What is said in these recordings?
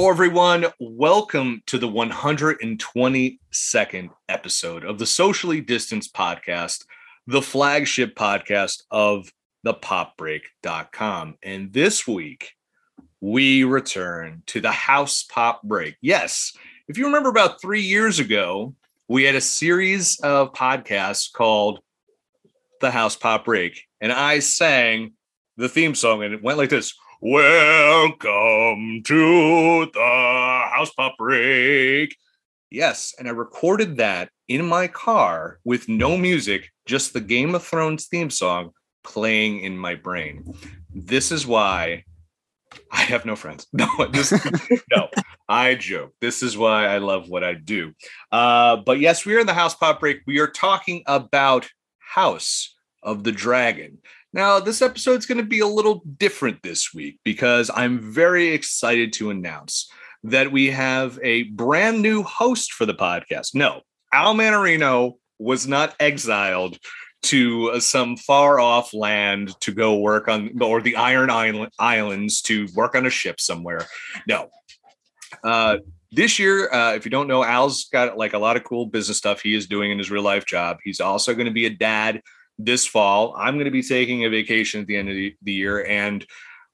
Hello, everyone. Welcome to the 122nd episode of the Socially Distanced Podcast, the flagship podcast of the popbreak.com. And this week, we return to the house pop break. Yes, if you remember about three years ago, we had a series of podcasts called the house pop break, and I sang the theme song, and it went like this. Welcome to the house pop break. Yes, and I recorded that in my car with no music, just the Game of Thrones theme song playing in my brain. This is why I have no friends. No, this, no, I joke. This is why I love what I do. Uh, but yes, we are in the house pop break. We are talking about House of the Dragon. Now, this episode is going to be a little different this week because I'm very excited to announce that we have a brand new host for the podcast. No, Al Manarino was not exiled to some far off land to go work on, or the Iron Island, Islands to work on a ship somewhere. No. Uh, this year, uh, if you don't know, Al's got like a lot of cool business stuff he is doing in his real life job. He's also going to be a dad this fall. I'm going to be taking a vacation at the end of the, the year, and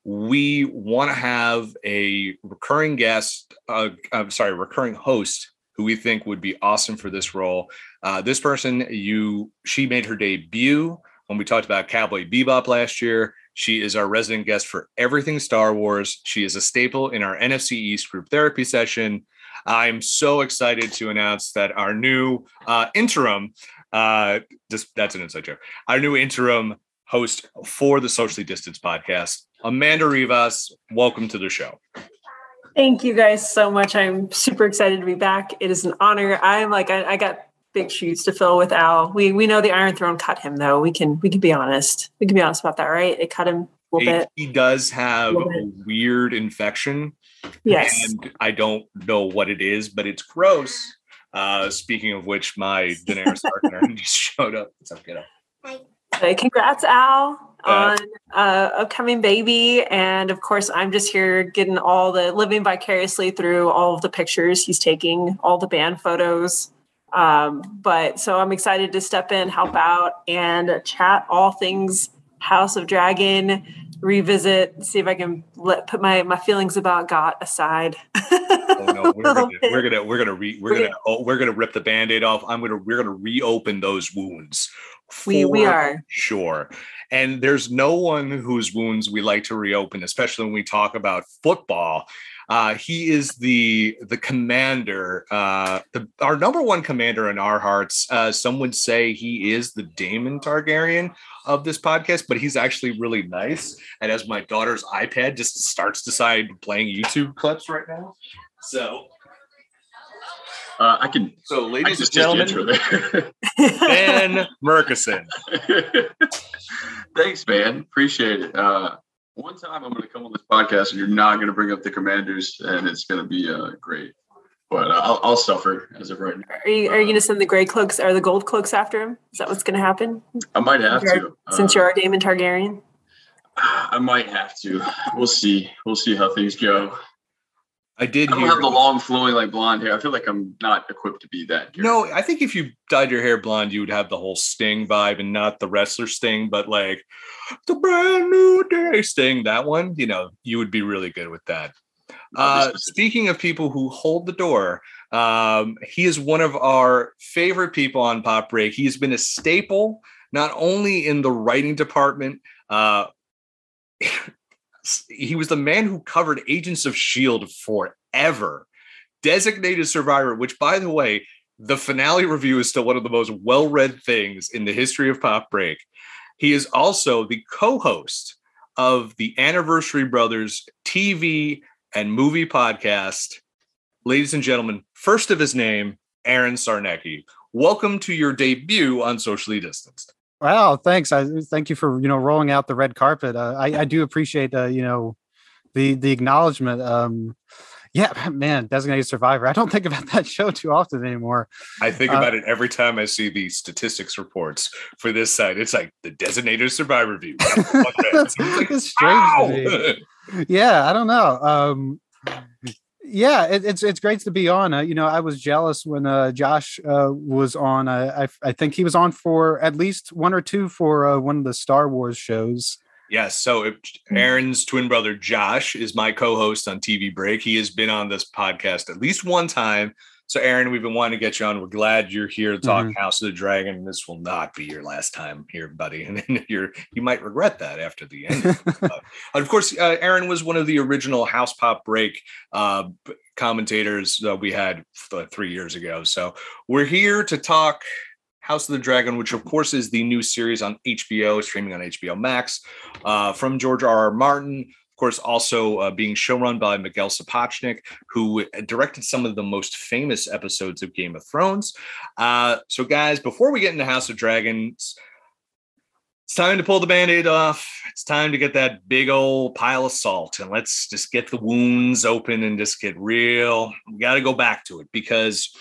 we want to have a recurring guest. Uh, I'm sorry, recurring host who we think would be awesome for this role. Uh, this person, you, she made her debut when we talked about Cowboy Bebop last year. She is our resident guest for everything Star Wars. She is a staple in our NFC East group therapy session. I'm so excited to announce that our new uh, interim uh, just that's an inside joke. Our new interim host for the Socially Distance podcast, Amanda Rivas. Welcome to the show. Thank you guys so much. I'm super excited to be back. It is an honor. I'm like I, I got big shoes to fill with Al. We we know the Iron Throne cut him though. We can we can be honest. We can be honest about that, right? It cut him a little bit. He does have a, a weird infection. Yes. And I don't know what it is, but it's gross. Uh, speaking of which, my Daenerys partner just showed up. What's up, kiddo? Hi. congrats, Al, on uh, upcoming baby, and of course, I'm just here getting all the living vicariously through all of the pictures he's taking, all the band photos. Um, but so I'm excited to step in, help out, and chat all things House of Dragon, revisit, see if I can let put my my feelings about Got aside. oh no, we're gonna we're gonna we're gonna re, we're, we're gonna, gonna oh, we're gonna rip the band-aid off. I'm gonna we're gonna reopen those wounds. We we are sure. And there's no one whose wounds we like to reopen, especially when we talk about football. Uh, he is the the commander, uh, the, our number one commander in our hearts. Uh, some would say he is the Daemon Targaryen of this podcast, but he's actually really nice. And as my daughter's iPad just starts decide playing YouTube clips right now, so uh, I can. So, ladies and gentlemen, Ben Murkison. Thanks, man. Appreciate it. Uh, one time I'm going to come on this podcast and you're not going to bring up the Commanders, and it's going to be uh, great. But uh, I'll, I'll, suffer as of right now. Are you, are you going to send the gray cloaks or the gold cloaks after him? Is that what's going to happen? I might have since to. Since you're a Daemon Targaryen? I might have to. We'll see. We'll see how things go. I did. I don't hear, have the long flowing like blonde hair. I feel like I'm not equipped to be that. No, I think if you dyed your hair blonde, you would have the whole Sting vibe and not the wrestler Sting, but like the brand new day Sting. That one, you know, you would be really good with that. Uh, speaking of people who hold the door, um, he is one of our favorite people on Pop Break. He's been a staple not only in the writing department. Uh, he was the man who covered Agents of S.H.I.E.L.D. forever. Designated Survivor, which, by the way, the finale review is still one of the most well read things in the history of Pop Break. He is also the co host of the Anniversary Brothers TV and movie podcast. Ladies and gentlemen, first of his name, Aaron Sarnacki. Welcome to your debut on Socially Distanced. Wow, thanks. I thank you for you know rolling out the red carpet. Uh, I I do appreciate uh, you know the the acknowledgement. Um, yeah, man, designated survivor. I don't think about that show too often anymore. I think uh, about it every time I see the statistics reports for this site. It's like the designated survivor view. it's like, strange. yeah, I don't know. Um, yeah, it, it's it's great to be on. Uh, you know, I was jealous when uh, Josh uh, was on. Uh, I I think he was on for at least one or two for uh, one of the Star Wars shows. Yes. So Aaron's twin brother Josh is my co-host on TV Break. He has been on this podcast at least one time. So, Aaron, we've been wanting to get you on. We're glad you're here to talk mm-hmm. House of the Dragon. This will not be your last time here, buddy, and you're you might regret that after the end. uh, of course, uh, Aaron was one of the original House Pop Break uh, commentators that we had three years ago. So, we're here to talk House of the Dragon, which of course is the new series on HBO, streaming on HBO Max, uh, from George R. R. Martin. Of course, also uh, being showrun by Miguel Sapochnik, who directed some of the most famous episodes of Game of Thrones. Uh, so, guys, before we get into House of Dragons, it's time to pull the band-aid off it's time to get that big old pile of salt and let's just get the wounds open and just get real we got to go back to it because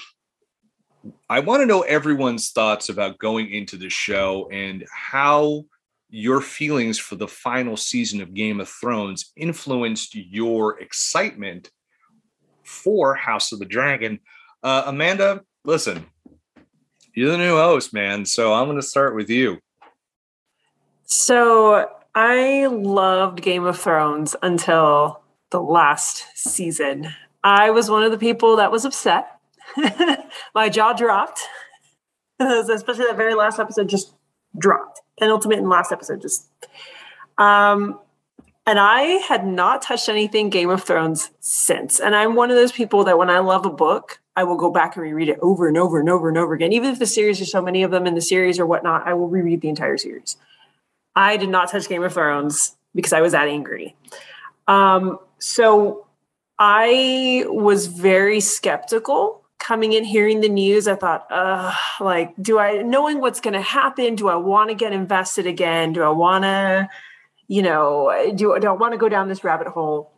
i want to know everyone's thoughts about going into the show and how your feelings for the final season of Game of Thrones influenced your excitement for House of the Dragon. Uh, Amanda, listen, you're the new host, man. So I'm going to start with you. So I loved Game of Thrones until the last season. I was one of the people that was upset. My jaw dropped, especially that very last episode just dropped penultimate and last episode just um and I had not touched anything Game of Thrones since. And I'm one of those people that when I love a book, I will go back and reread it over and over and over and over again. Even if the series are so many of them in the series or whatnot, I will reread the entire series. I did not touch Game of Thrones because I was that angry. Um, so I was very skeptical coming in hearing the news i thought uh like do i knowing what's going to happen do i want to get invested again? Do i want to you know do, do i want to go down this rabbit hole?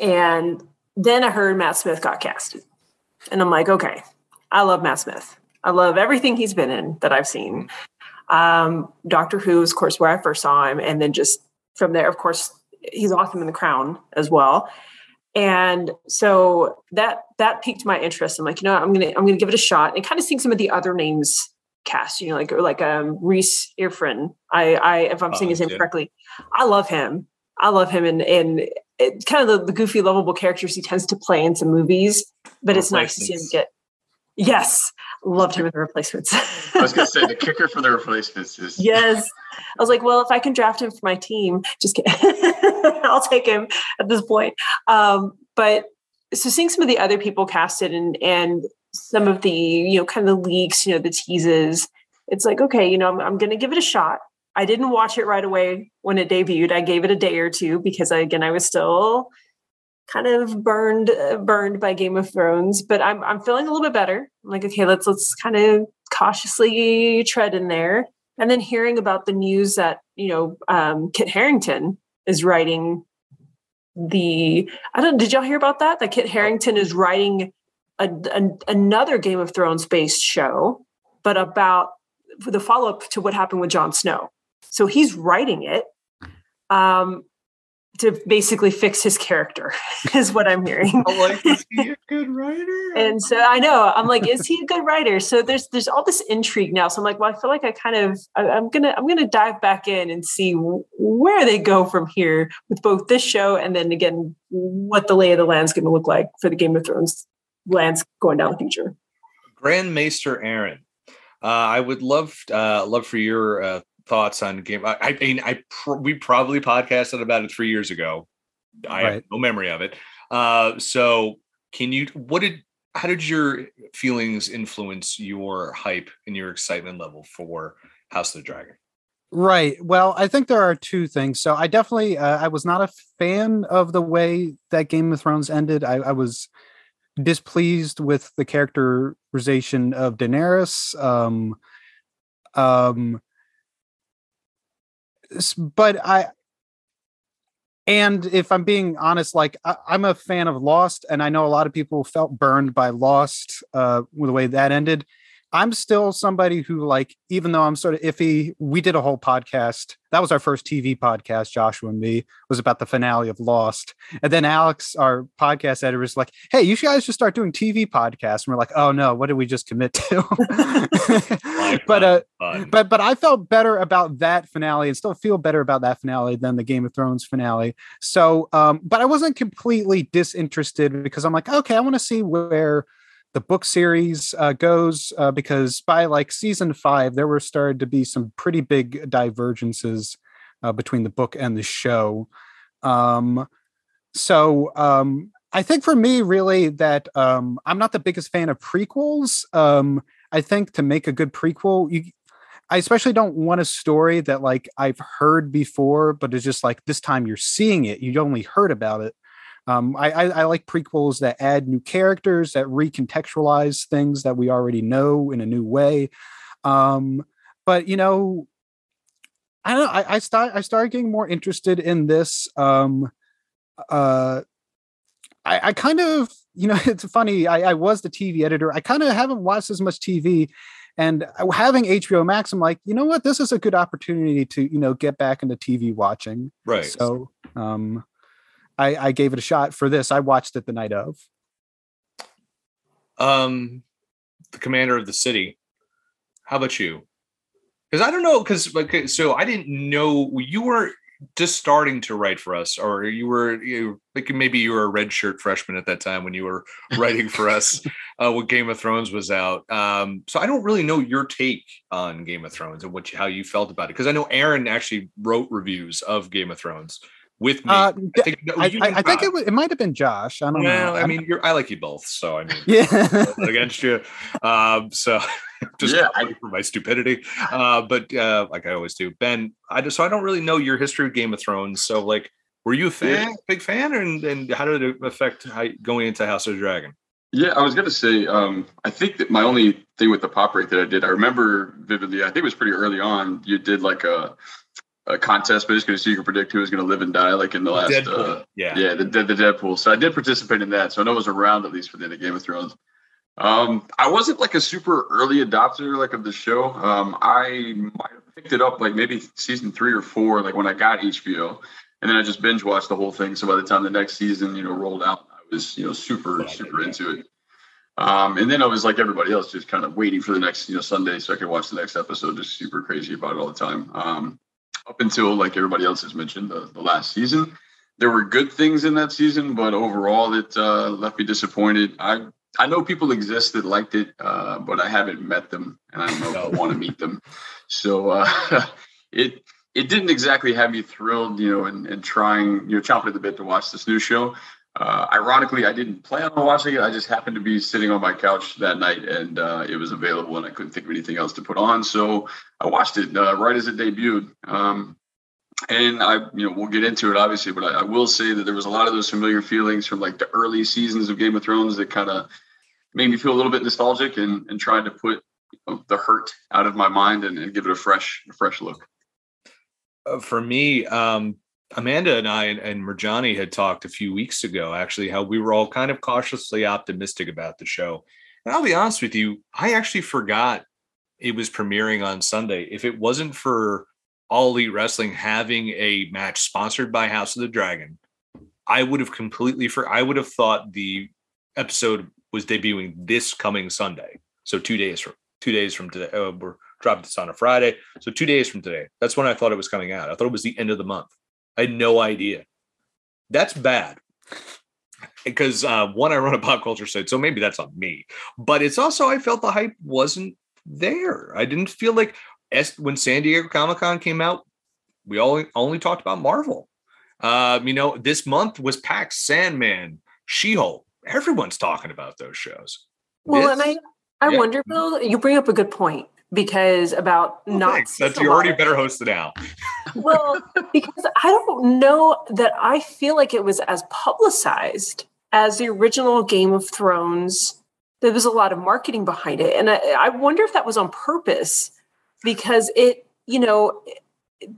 And then i heard matt smith got casted and i'm like okay i love matt smith. I love everything he's been in that i've seen. Um doctor who is of course where i first saw him. And then just from there of course he's awesome in the crown as well and so that that piqued my interest. I'm like you know i'm gonna i'm gonna give it a shot. And kind of seeing some of the other names cast you know like like um Rhys Ifrin i i if i'm saying his name yeah. correctly i love him. I love him. And and it, kind of the, the, goofy lovable characters he tends to play in some movies but it's nice to see him get yes loved him in the replacements i was gonna say the kicker for the replacements is yes i was like well if i can draft him for my team just kidding I'll take him at this point. Um, but so seeing some of the other people casted and and some of the you know kind of the leaks, you know, the teases, it's like okay, you know, I'm, I'm going to give it a shot. I didn't watch it right away when it debuted. I gave it a day or two because I, again I was still kind of burned burned by Game of Thrones, but I'm I'm feeling a little bit better. I'm like okay, let's let's kind of cautiously tread in there. And then hearing about the news that you know um, Kit Harington is writing the I don't did y'all hear about that? That Kit Harington is writing a, a, another Game of Thrones based show, but about the follow up to what happened with Jon Snow. So he's writing it. Um, to basically fix his character is what I'm hearing. I'm like, is he a good writer? and so I know I'm like, is he a good writer? So there's there's all this intrigue now. So I'm like, well, I feel like I kind of I, am gonna I'm gonna dive back in and see where they go from here with both this show and then again what the lay of the land's going to look like for the Game of Thrones lands going down the future. Grand Maester Aaron, uh, I would love uh, love for your uh, thoughts on game. I, I mean, I pr- we probably podcasted about it three years ago. I right. have no memory of it. Uh, so can you? What did? How did your feelings influence your hype and your excitement level for House of the Dragon? Right. Well, I think there are two things. So I definitely uh, I was not a fan of the way that Game of Thrones ended. I, I was displeased with the characterization of Daenerys. Um, um, but I and if I'm being honest, like I, am a fan of Lost, and I know a lot of people felt burned by Lost uh, with the way that ended. I'm still somebody who like, even though I'm sort of iffy, we did a whole podcast. That was our first TV podcast, Joshua and me, was about the finale of Lost. And then Alex, our podcast editor, was like, Hey, you guys should start doing TV podcasts. And we're like, Oh no, what did we just commit to? but uh but but I felt better about that finale and still feel better about that finale than the Game of Thrones finale. So um, but I wasn't completely disinterested because I'm like, okay, I want to see where the book series uh, goes uh, because by like season five there were started to be some pretty big divergences uh, between the book and the show um, so um, i think for me really that um, i'm not the biggest fan of prequels um, i think to make a good prequel you I especially don't want a story that like I've heard before, but it's just like this time you're seeing it. You only heard about it. Um, I, I, I, like prequels that add new characters that recontextualize things that we already know in a new way. Um, but you know, I don't know. I, I start I started getting more interested in this. Um, uh, I, I kind of you know it's funny. I, I was the TV editor. I kind of haven't watched as much TV. And having HBO Max, I'm like, you know what? This is a good opportunity to, you know, get back into TV watching. Right. So, um, I, I gave it a shot for this. I watched it the night of. Um, the commander of the city. How about you? Because I don't know. Because like, so I didn't know you were just starting to write for us, or you were you like maybe you were a red shirt freshman at that time when you were writing for us uh, when Game of Thrones was out. Um, so I don't really know your take on Game of Thrones and what you, how you felt about it because I know Aaron actually wrote reviews of Game of Thrones with me. Uh, I think, no, I, I, I think it, it might have been Josh. I don't well, know. I mean, I like you both, so I mean, yeah, against you. Um, so just yeah, I, for my stupidity. Uh, but uh, like I always do, Ben. I just so I don't really know your history of Game of Thrones. So like, were you a fan, yeah. big fan, and and how did it affect how, going into House of the Dragon? Yeah, I was gonna say. Um, I think that my only thing with the pop break that I did, I remember vividly. I think it was pretty early on. You did like a a contest basically so you can predict who is going to live and die like in the last uh, yeah. yeah the, the deadpool. So i did participate in that so i know it was around at least for the end of game of thrones. Um, i wasn't like a super early adopter like of the show. Um, i might have picked it up like maybe season three or four like when i got hbo and then i just binge watched the whole thing so by the time the next season you know rolled out i was you know super super into it. Um, and then I was like everybody else, just kind of waiting for the next, you know, Sunday so I could watch the next episode. Just super crazy about it all the time. Um, up until like everybody else has mentioned the, the last season. There were good things in that season, but overall it uh, left me disappointed. I I know people exist that liked it, uh, but I haven't met them, and I don't know if I want to meet them. So uh, it it didn't exactly have me thrilled, you know, and, and trying, you know, chomping at the bit to watch this new show. Uh, ironically, I didn't plan on watching it. I just happened to be sitting on my couch that night, and uh, it was available, and I couldn't think of anything else to put on. So I watched it uh, right as it debuted. Um, and I, you know, we'll get into it obviously, but I, I, will say that there was a lot of those familiar feelings from like the early seasons of Game of Thrones that kind of made me feel a little bit nostalgic and, and trying to put you know, the hurt out of my mind and, and, give it a fresh, a fresh look. Uh, for me, um, Amanda and I and, and Marjani had talked a few weeks ago, actually, how we were all kind of cautiously optimistic about the show. And I'll be honest with you, I actually forgot it was premiering on Sunday. If it wasn't for All Elite Wrestling having a match sponsored by House of the Dragon, I would have completely for I would have thought the episode was debuting this coming Sunday. So two days from two days from today. Uh, we're dropping this on a Friday. So two days from today. That's when I thought it was coming out. I thought it was the end of the month. I had no idea. That's bad. Because uh, one, I run a pop culture site, so maybe that's on me. But it's also I felt the hype wasn't there. I didn't feel like when San Diego Comic Con came out, we all only talked about Marvel. Um, you know, this month was PAX, Sandman, She Hulk. Everyone's talking about those shows. Well, this, and I, I yeah. wonder, Bill, you bring up a good point because about well, not that's you're already better host than Al. well, because I don't know that I feel like it was as publicized as the original Game of Thrones. There was a lot of marketing behind it, and I, I wonder if that was on purpose because it, you know,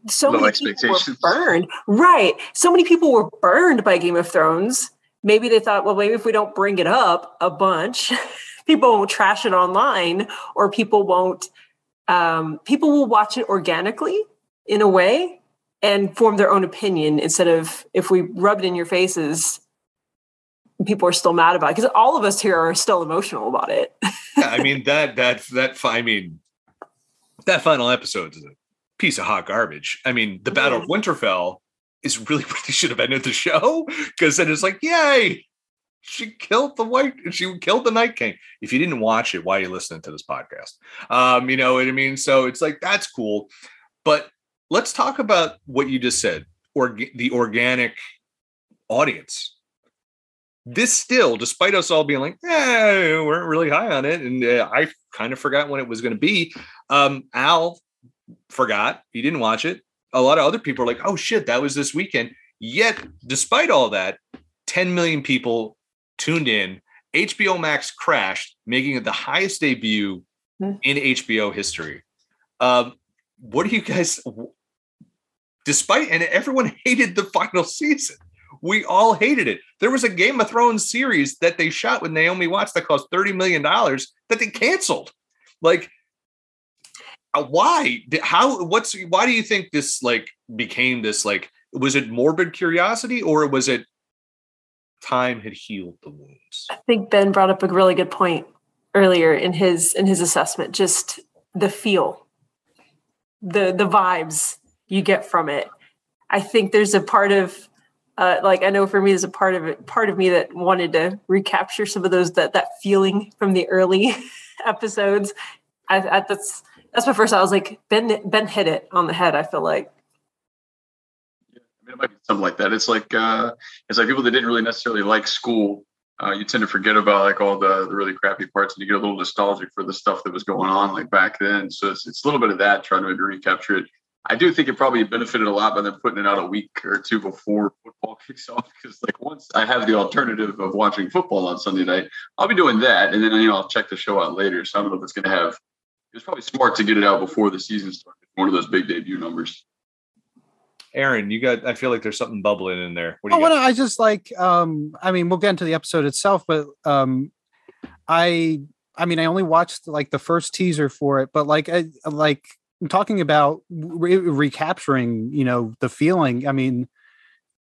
so Low many people were burned. Right, so many people were burned by Game of Thrones maybe they thought, well, maybe if we don't bring it up a bunch, people won't trash it online or people won't, um, people will watch it organically in a way and form their own opinion instead of if we rub it in your faces, people are still mad about it because all of us here are still emotional about it. yeah, I mean that that that I mean that final episode is a piece of hot garbage. I mean, the Battle of Winterfell is really what they should have ended the show because then it's like, yay, she killed the white, she killed the Night King. If you didn't watch it, why are you listening to this podcast? Um, you know what I mean? So it's like that's cool, but let's talk about what you just said, or the organic audience. This still, despite us all being like, "Yeah, we weren't really high on it," and uh, I kind of forgot when it was going to be. Um, Al forgot; he didn't watch it a lot of other people are like, oh shit, that was this weekend. Yet, despite all that, 10 million people tuned in. HBO Max crashed, making it the highest debut mm. in HBO history. Um, what do you guys, despite, and everyone hated the final season. We all hated it. There was a Game of Thrones series that they shot with Naomi Watts that cost $30 million that they canceled. Like, uh, why how what's why do you think this like became this like was it morbid curiosity or was it time had healed the wounds i think ben brought up a really good point earlier in his in his assessment just the feel the the vibes you get from it i think there's a part of uh, like I know for me, there's a part of it, part of me that wanted to recapture some of those that that feeling from the early episodes. I, I, that's that's my first. I was like, Ben Ben hit it on the head. I feel like. It might be something like that. It's like uh, it's like people that didn't really necessarily like school. Uh, you tend to forget about like all the, the really crappy parts, and you get a little nostalgic for the stuff that was going on like back then. So it's, it's a little bit of that trying to recapture it. I do think it probably benefited a lot by them putting it out a week or two before football kicks off. Because like once I have the alternative of watching football on Sunday night, I'll be doing that, and then you know I'll check the show out later. So I don't know if it's going to have it was probably smart to get it out before the season started. One of those big debut numbers. Aaron, you got. I feel like there's something bubbling in there. What oh, well, I just like. Um, I mean, we'll get into the episode itself, but um, I, I mean, I only watched like the first teaser for it, but like, I, like talking about re- recapturing, you know, the feeling. I mean,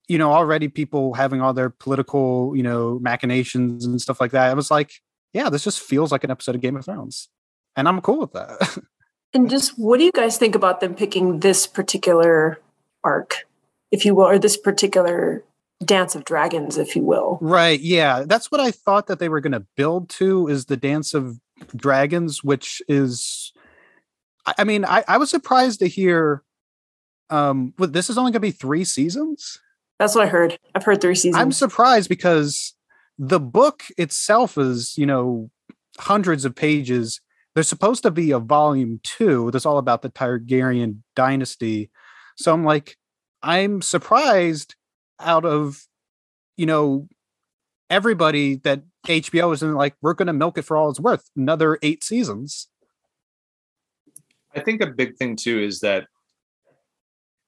you know, already people having all their political, you know, machinations and stuff like that. I was like, yeah, this just feels like an episode of Game of Thrones and I'm cool with that. and just what do you guys think about them picking this particular arc, if you will, or this particular dance of dragons, if you will? Right. Yeah, that's what I thought that they were going to build to is the dance of dragons, which is, I mean, I, I was surprised to hear. Um, but this is only going to be three seasons. That's what I heard. I've heard three seasons. I'm surprised because the book itself is, you know, hundreds of pages there's supposed to be a volume two that's all about the Targaryen dynasty. So I'm like, I'm surprised out of, you know, everybody that HBO isn't like, we're going to milk it for all it's worth. Another eight seasons. I think a big thing too is that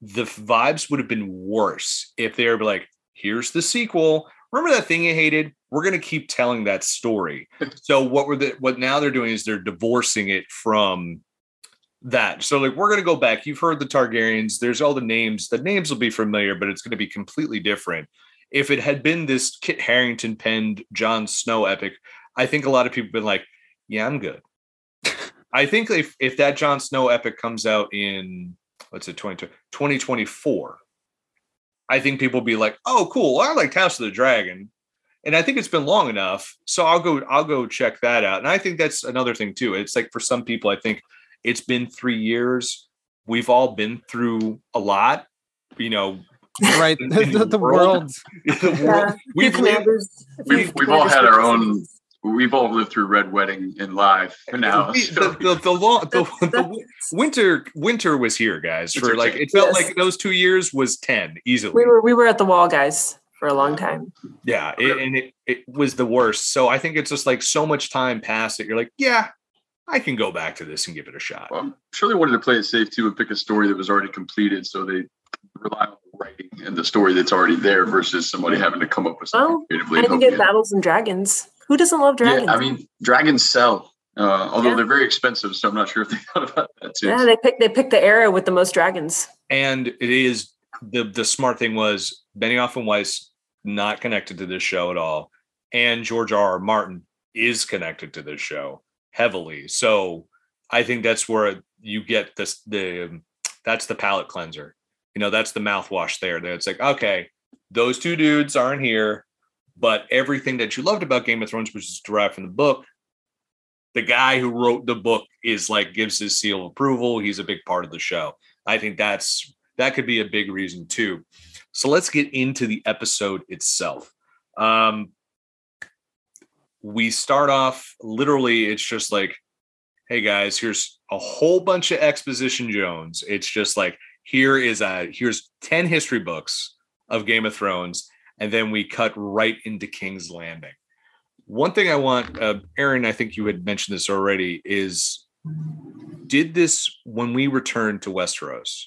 the vibes would have been worse if they were like, here's the sequel. Remember that thing you hated? we're going to keep telling that story. so what were the what now they're doing is they're divorcing it from that. So like we're to go back. You've heard the Targaryens. There's all the names. The names will be familiar, but it's going to be completely different. If it had been this Kit Harington penned Jon Snow epic, I think a lot of people have been like, "Yeah, I'm good." I think if if that Jon Snow epic comes out in what's it 2024, I think people will be like, "Oh, cool. I like House of the Dragon." and I think it's been long enough. So I'll go I'll go check that out. And I think that's another thing too. It's like for some people, I think it's been three years. We've all been through a lot, you know. Right, in, in the, the, the, world. the world. We've, lived, we've, we've all had our own we've all lived through red wedding in live now. The, the, the, long, the, the, winter winter was here, guys. For like it felt yes. like those two years was ten easily. We were we were at the wall, guys for a long time. Yeah, it, and it, it was the worst. So I think it's just like so much time passed that you're like, yeah, I can go back to this and give it a shot. Well, I'm sure they wanted to play it safe too and pick a story that was already completed, so they rely on the writing and the story that's already there versus somebody having to come up with something Well, creatively. and and you get battles and dragons. Who doesn't love dragons? Yeah, I mean, dragons sell, uh, although Yeah. they're very expensive. So I'm not sure if they thought about that too. yeah, they picked they picked the era with the most dragons. and it is the the smart thing was Benioff and Weiss not connected to this show at all, and George R. R. Martin is connected to this show heavily. So I think that's where you get this the that's the palate cleanser. You know, that's the mouthwash there. That it's like, okay, those two dudes aren't here, but everything that you loved about Game of Thrones, which is derived from the book, the guy who wrote the book is like gives his seal of approval. He's a big part of the show. I think that's that could be a big reason too. So let's get into the episode itself. Um, we start off literally, it's just like, hey guys, here's a whole bunch of exposition Jones. It's just like, here is a here's 10 history books of Game of Thrones, and then we cut right into King's Landing. One thing I want, uh, Aaron, I think you had mentioned this already, is did this when we returned to Westeros?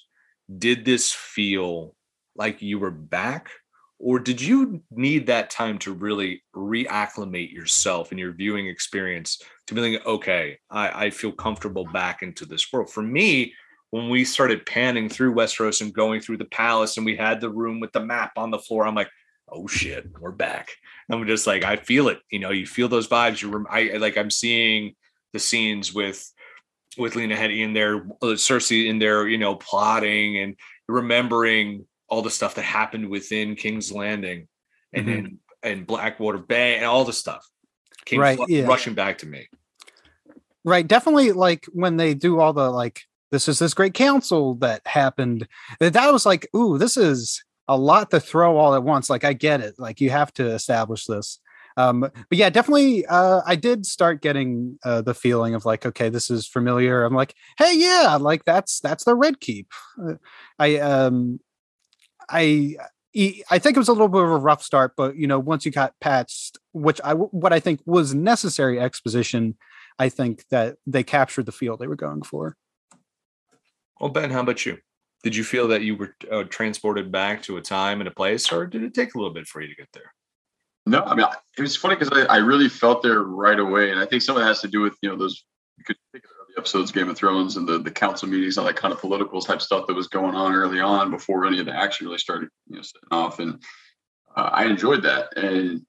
Did this feel like you were back, or did you need that time to really reacclimate yourself and your viewing experience to be like, okay, I, I feel comfortable back into this world? For me, when we started panning through Westeros and going through the palace, and we had the room with the map on the floor, I'm like, oh shit, we're back. And I'm just like, I feel it. You know, you feel those vibes. You, rem- I like, I'm seeing the scenes with with Lena Headey in there, uh, Cersei in there, you know, plotting and remembering all the stuff that happened within King's Landing and Mhm. then and Blackwater Bay and all the stuff. Came Right, yeah. rushing back to me. right definitely like when they do all the like this is this great council that happened that that was like ooh this is a lot to throw all at once like i get it like you have to establish this um but yeah definitely uh i did start getting uh the feeling of like okay this is familiar i'm like hey yeah like that's that's the red keep uh, i um i e- I think it was a little bit of a rough start, but you know, once you got past which I what I think was necessary exposition, I think that they captured the feel they were going for. Well, Ben, how about you? Did you feel that you were uh, transported back to a time and a place, or did it take a little bit for you to get there? No, I mean, it was funny because I, I really felt there right away. And I think some of it has to do with, you know, those, you could think of the episodes, Game of Thrones and the, the council meetings, all that kind of political type stuff that was going on early on before any of the action really started, you know, setting off. And uh, I enjoyed that. And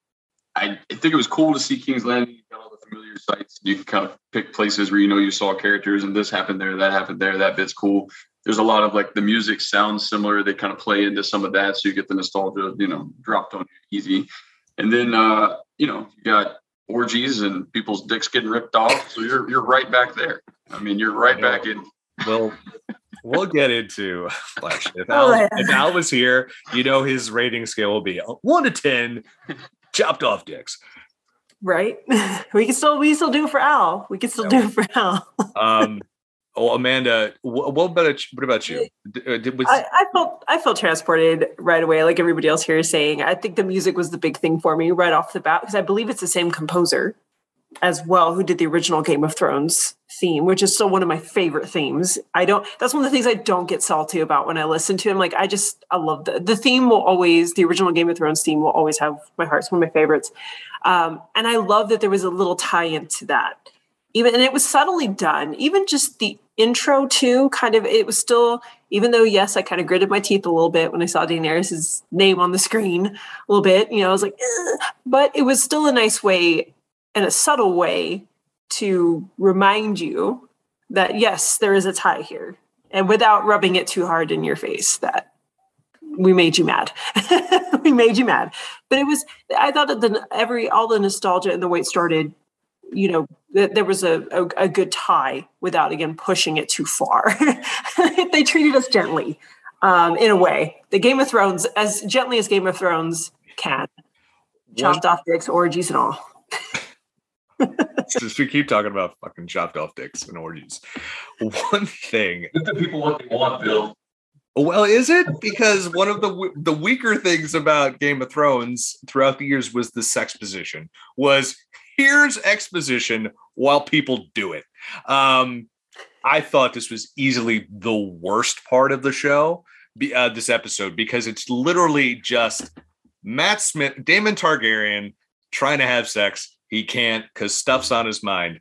I, I think it was cool to see King's Landing. You got all the familiar sites. You can kind of pick places where you know you saw characters and this happened there, that happened there, that bit's cool. There's a lot of like the music sounds similar. They kind of play into some of that. So you get the nostalgia, you know, dropped on you easy. And then uh, you know, you got orgies and people's dicks getting ripped off. So you're you're right back there. I mean, you're right back in. Well, we'll get into Flash. If Oh, Al, yeah. if Al was here, you know his rating scale will be one to ten, chopped off dicks. Right? We can still we can still do it for Al. We can still do it for Al. Um, oh, Amanda, what about what about you? Uh, was- I, I felt I felt transported right away, like everybody else here is saying. I think the music was the big thing for me right off the bat because I believe it's the same composer as well who did the original Game of Thrones theme, which is still one of my favorite themes. I don't. That's one of the things I don't get salty about when I listen to him. Like I just I love the the theme will always the original Game of Thrones theme will always have my heart. It's one of my favorites, um, and I love that there was a little tie into that even and it was subtly done. Even just the intro too kind of it was still even though yes i kind of gritted my teeth a little bit when i saw daenerys' name on the screen a little bit you know i was like "Ugh," but it was still a nice way and a subtle way to remind you that yes there is a tie here and without rubbing it too hard in your face that we made you mad. We made you mad. But it was i thought that the every all the nostalgia and the way it started you know that there was a, a, a good tie without again pushing it too far they treated us gently um, in a way the game of thrones as gently as game of thrones can chopped off dicks orgies and all Just we keep talking about fucking chopped off dicks and orgies. One thing, Give the people what they want, Bill. well, is it because one of the the weaker things about Game of Thrones throughout the years was the sexposition. Was here's exposition while people do it. Um, I thought this was easily the worst part of the show uh, this episode because it's literally just Matt Smith, Daemon Targaryen trying to have sex. He can't because stuff's on his mind.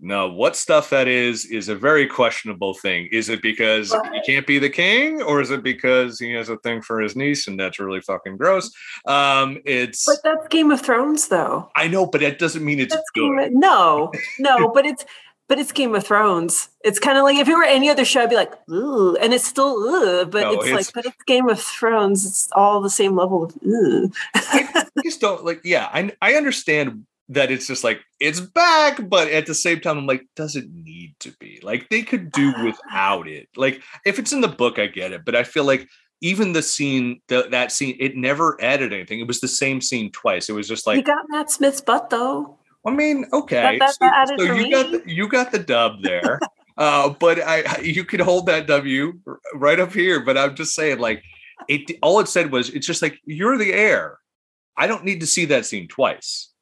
No, what stuff that is is a very questionable thing. Is it because he can't be the king, or is it because he has a thing for his niece and that's really fucking gross? Um, it's But that's Game of Thrones, though. I know, but that doesn't mean it's That's good. Of, no, no, but it's but it's Game of Thrones. It's kind of like if it were any other show, I'd be like, ooh, and it's still ooh, but No, it's, it's- like, but it's Game of Thrones. It's all the same level of ooh. I just don't like. Yeah, I I understand that it's just like it's back, but at the same time, I'm like, does it need to be? Like they could do without it. Like if it's in the book, I get it, but I feel like even the scene, the, that scene, it never added anything. It was the same scene twice. It was just like you got Matt Smith's butt though. I mean, okay, that- so, that added so for you got the, you got the dub there. Uh, but I, I- you could hold that w right up here. But I'm just saying, like, it. All it said was, it's just like you're the heir. I don't need to see that scene twice.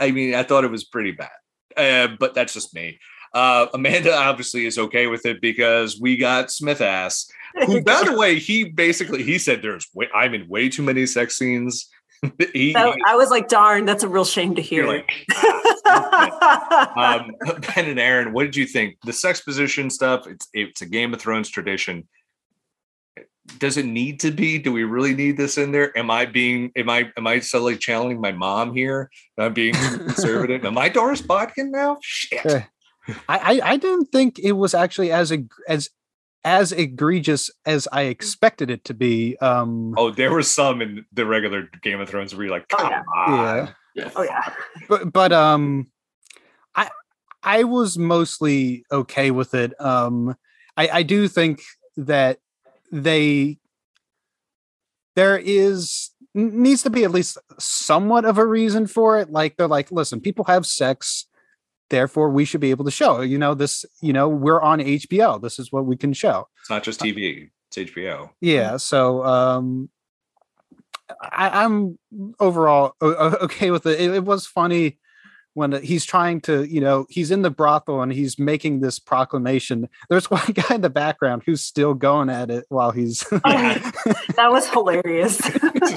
I mean, I thought it was pretty bad, uh, but that's just me. Uh, Amanda obviously is okay with it because we got Smith ass. Who, by the way, he basically he said there's way, I'm in way too many sex scenes. he, So I was like, darn, that's a real shame to hear. like, ah, um, Ben and Aaron, what did you think? The sexposition stuff, it's it's a Game of Thrones tradition. Does it need to be? Do we really need this in there? Am I being am I am I suddenly channeling my mom here? I'm being conservative? am I Doris Botkin now? Shit. Eh. I, I I didn't think it was actually as eg- as as egregious as I expected it to be. Um, Oh, there were some in the regular Game of Thrones where you're like, Oh, come yeah. on. yeah, oh yeah. but but um, I I was mostly okay with it. Um, I I do think that they there is needs to be at least somewhat of a reason for it. Like they're like, listen, people have sex. Therefore, we should be able to show. You know this. You know we're on HBO. This is what we can show. It's not just TV, it's HBO. Yeah. So um, I, I'm overall okay with it. it. It was funny when he's trying to, you know, he's in the brothel and he's making this proclamation. There's one guy in the background who's still going at it while he's. Yeah. That was hilarious.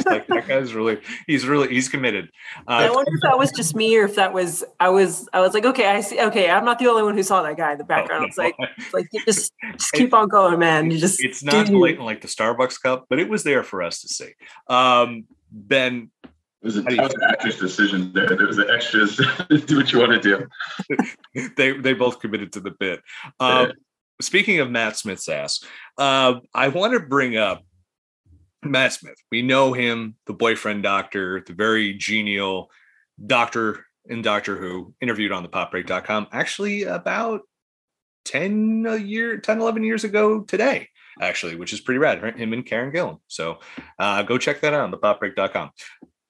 Like that guy's really he's really he's committed. I Uh, wonder if that was just me or if that was I was I was like, okay, I see okay, I'm not the only one who saw that guy in the background. It's like it's like you just just keep on going, man. You just it's not blatant like the Starbucks cup, but it was there for us to see. Um, Ben, It was, a, How that you- was an actor's decision there. There was an extras. do what you want to do. they they both committed to the bit. Um, Speaking of Matt Smith's ass, uh, I want to bring up Matt Smith. We know him, the boyfriend doctor, the very genial doctor in Doctor Who, interviewed on the popbreak.com actually about 10 a year, 10, 11 years ago today, actually, which is pretty rad. Him and Karen Gillan. So uh, go check that out on the popbreak.com.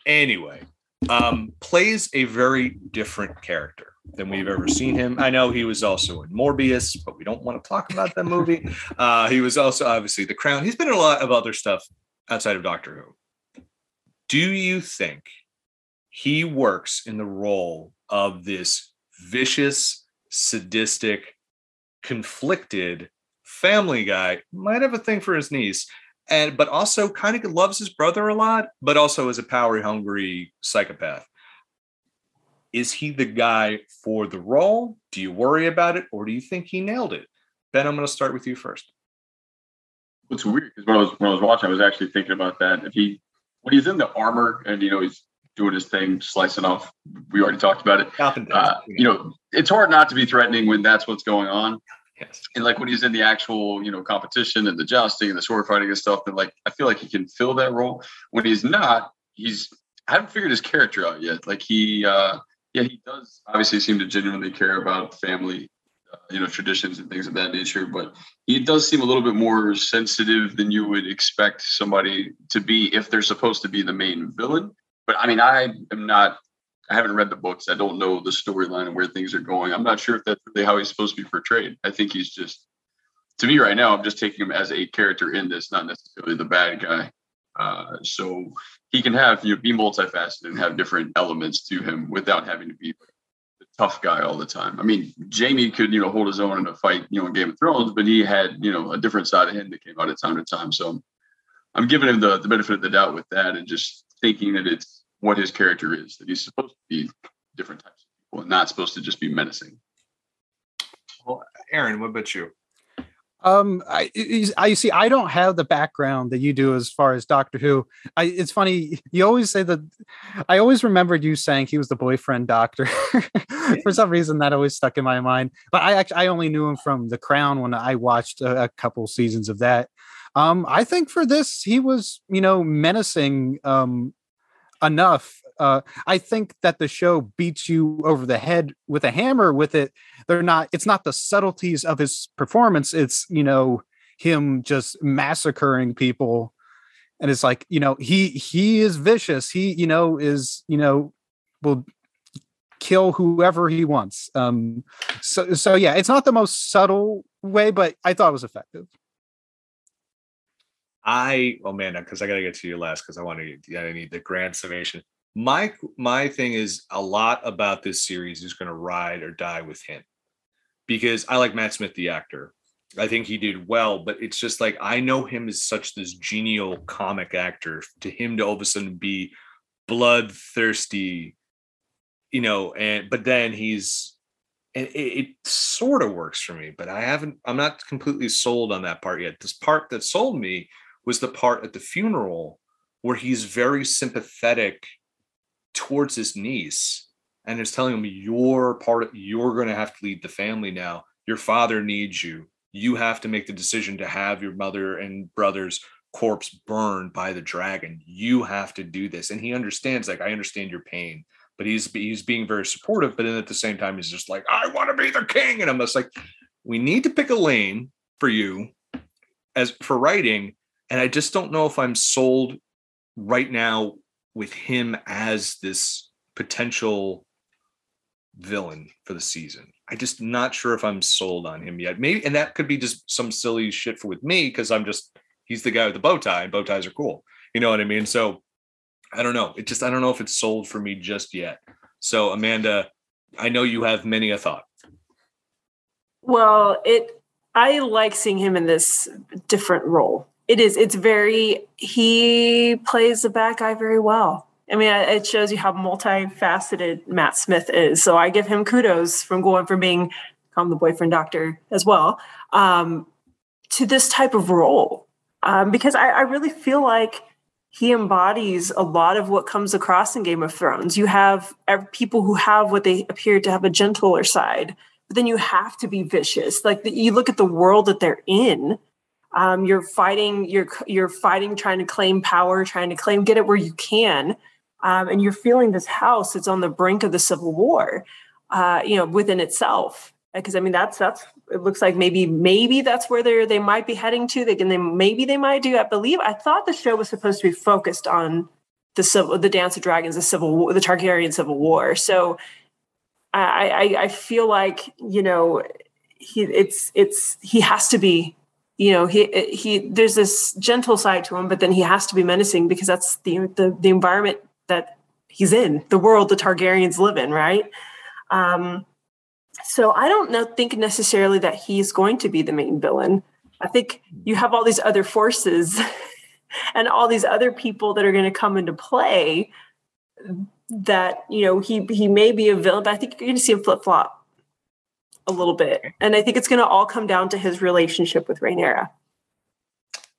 Anyway, um, plays a very different character than we've ever seen him. I know he was also in Morbius, but we don't want to talk about that movie. Uh, he was also obviously The Crown. He's been in a lot of other stuff outside of Doctor Who. Do you think he works in the role of this vicious, sadistic, conflicted family guy? Might have a thing for his niece, and but also kind of loves his brother a lot, but also is a power hungry psychopath is he the guy for the role? Do you worry about it, or do you think he nailed it? Ben, I'm going to start with you first. It's weird because when I was when I was watching, I was actually thinking about that. If he when he's in the armor and you know he's doing his thing, slicing off, we already talked about it. Up and down. Uh, you know, it's hard not to be threatening when that's what's going on. Yes. And like when he's in the actual, you know, competition and the jousting and the sword fighting and stuff, then like I feel like he can fill that role. When he's not, he's I haven't figured his character out yet. Like he, uh yeah, he does obviously seem to genuinely care about family, uh, you know, traditions and things of that nature. But he does seem a little bit more sensitive than you would expect somebody to be if they're supposed to be the main villain. But I mean, I am not. I haven't read the books. I don't know the storyline and where things are going. I'm not sure if that's really how he's supposed to be portrayed. I think he's just, to me right now, I'm just taking him as a character in this, not necessarily the bad guy. Uh, so he can have you know, be multifaceted and have different elements to him without having to be the tough guy all the time. I mean, Jaime could, you know, hold his own in a fight, you know, in Game of Thrones, but he had, you know, a different side of him that came out at time to time. So I'm giving him the, the benefit of the doubt with that and just thinking that it's what his character is, that he's supposed to be different types of people and not supposed to just be menacing. Well, Aaron, what about you? Um, I, I see. I don't have the background that you do as far as Doctor Who. I, it's funny. You always say that. I always remembered you saying he was the boyfriend doctor. For some reason, that always stuck in my mind. But I actually, I only knew him from The Crown when I watched a, a couple seasons of that. Um, I think for this, he was, you know, menacing um, enough. Uh, I think that the show beats you over the head with a hammer with it. They're not, it's not the subtleties of his performance. It's, you know, him just massacring people. And it's like, you know, he, he is vicious. He, you know, is, you know, will kill whoever he wants. Um, so, so yeah, it's not the most subtle way, but I thought it was effective. I oh man, because I gotta get to you last because I want to. I need the grand summation. My my thing is a lot about this series is going to ride or die with him because I like Matt Smith the actor. I think he did well, but it's just like I know him as such this genial comic actor. To him to all of a sudden be bloodthirsty, you know, and but then he's and it, it sort of works for me, but I haven't. I'm not completely sold on that part yet. This part that sold me was the part at the funeral where he's very sympathetic towards his niece and is telling him you're part of you're going to have to lead the family now. Your father needs you. You have to make the decision to have your mother and brother's corpse burned by the dragon. You have to do this. And he understands like i understand your pain but he's he's being very supportive but then at the same time he's just like i want to be the king. And i'm just like we need to pick a lane for you as for writing and I just don't know if I'm sold right now with him as this potential villain for the season. I just not sure if I'm sold on him yet. Maybe, and that could be just some silly shit for with me because I'm just he's the guy with the bow tie, and bow ties are cool. You know what I mean? So I don't know. It just I don't know if it's sold for me just yet. So Amanda, I know you have many a thought. Well, it I like seeing him in this different role it is. It's very. He plays the bad guy very well. I mean, it shows you how multifaceted Matt Smith is. So I give him kudos from going from being I'm the boyfriend doctor as well um, to this type of role um, because I, I really feel like he embodies a lot of what comes across in Game of Thrones. You have people who have what they appear to have a gentler side, but then you have to be vicious. Like the, you look at the world that they're in um, you're fighting you're you're fighting trying to claim power trying to claim get it where you can um, and you're feeling this house that's on the brink of the civil war uh, you know within itself. Because i mean that's that's it looks like maybe maybe that's where they they might be heading to. They can they maybe they might do i believe i thought the show was supposed to be focused on the civil the dance of dragons the civil war the targaryen civil war. So i i, I feel like you know he it's it's he has to be you know he he there's this gentle side to him but then he has to be menacing because that's the the, the environment that he's in the world the targaryens live in right? Um so i don't know, think necessarily that he's going to be the main villain. I think you have all these other forces and all these other people that are going to come into play that you know he he may be a villain but i think you're going to see him flip-flop a little bit. And I think it's going to all come down to his relationship with Rhaenyra.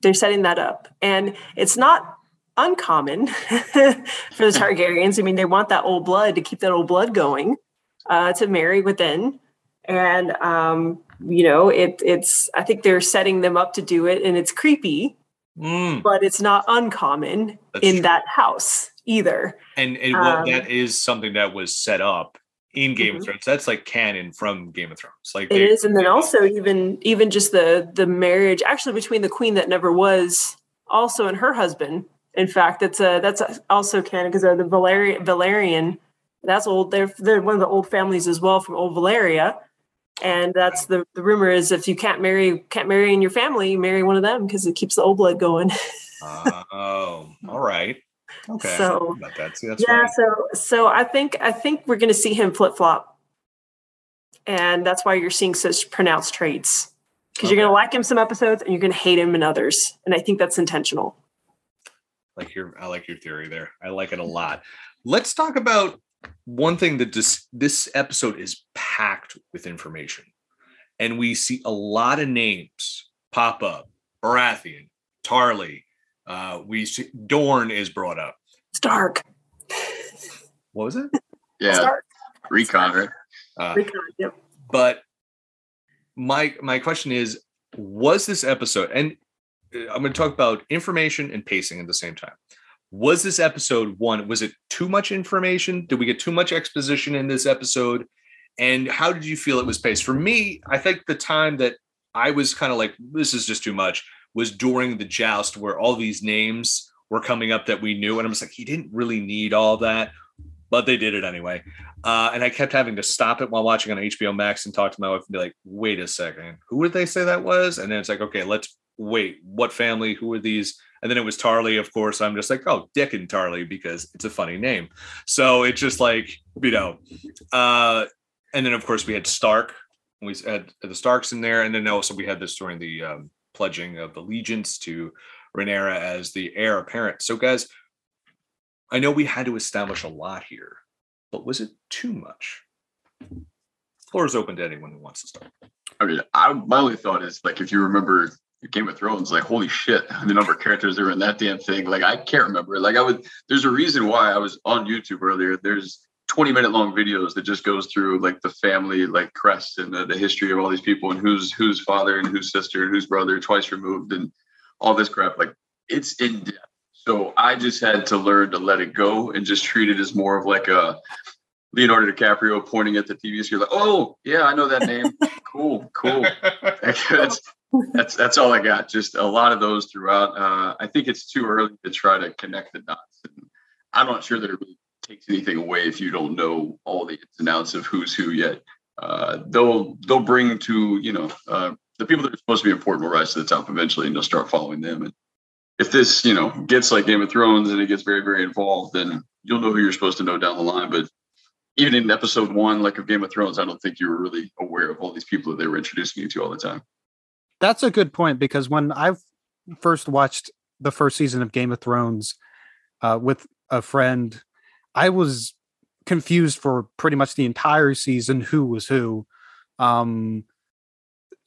They're setting that up. And it's not uncommon for the Targaryens. I mean, they want that old blood to keep that old blood going, uh, to marry within. And, um, you know, it, it's, I think they're setting them up to do it and it's creepy, mm. but it's not uncommon That's in true. that house either. And, and well, um, that is something that was set up in Game mm-hmm. of Thrones. That's like canon from Game of Thrones. Like it is, and then also even even just the the marriage actually between the queen that never was also and her husband. In fact, that's a that's also canon because the Velaryon Velaryon. That's old. They're they're one of the old families as well from old Valyria. And that's the, the rumor is if you can't marry can't marry in your family, you marry one of them because it keeps the old blood going. uh, oh, all right. Okay. So See, yeah, so so I think I think we're going to see him flip flop and that's why you're seeing such pronounced traits. Because okay. you're going to like him some episodes, and you're going to hate him in others, and I think that's intentional. Like your, I like your theory there. I like it a lot. Let's talk about one thing that this this episode is packed with information, and we see a lot of names pop up. Baratheon, Tarly, uh, we see Dorne is brought up. Stark. What was it? Yeah, Stark. Rickon, right? Uh, Rickon, yep. But my my question is, was this episode? And uh, I'm going to talk about information and pacing at the same time. Was this episode one? Was it too much information? Did we get too much exposition in this episode? And how did you feel it was paced? For me, I think the time that I was kind of like, this is just too much was during the joust where all these names were coming up that we knew. And I'm just like, he didn't really need all that, but they did it anyway. Uh, and I kept having to stop it while watching on HBO Max and talk to my wife and be like, wait a second, who did they say that was? And then it's like, okay, let's wait, what family? Who are these? And then it was Tarly, of course. I'm just like, oh, Dickon Tarly because it's a funny name. So it's just like, you know, uh, and then of course we had Stark. We had the Starks in there, and then also we had this during the um, pledging of allegiance to Rhaenyra as the heir apparent. So, guys, I know we had to establish a lot here, but was it too much? Floor is open to anyone who wants to start. I mean, I, my only thought is like if you remember Game of Thrones, like holy shit, the number of characters that were in that damn thing. Like I can't remember. Like I would. There's a reason why I was on YouTube earlier. There's 20 minute long videos that just goes through like the family like crest and the, the, history of all these people and who's whose father and whose sister and whose brother twice removed and all this crap. Like it's in depth so i just had to learn to let it go and just treat it as more of like a leonardo dicaprio pointing at the tv screen like oh yeah i know that name. Cool cool. That's that's that's all i got. Just a lot of those throughout. Uh, i think it's too early to try to connect the dots and i'm not sure that it really takes anything away if you don't know all the ins and outs of who's who yet. Uh, they'll they'll bring to you know uh, the people that are supposed to be important will rise to the top eventually, and you'll start following them. And if this you know gets like Game of Thrones and it gets very very involved, then you'll know who you're supposed to know down the line. But even in episode one, like of Game of Thrones, I don't think you were really aware of all these people that they were introducing you to all the time. That's a good point because when I first watched the first season of Game of Thrones uh, with a friend I was confused for pretty much the entire season who was who. Um,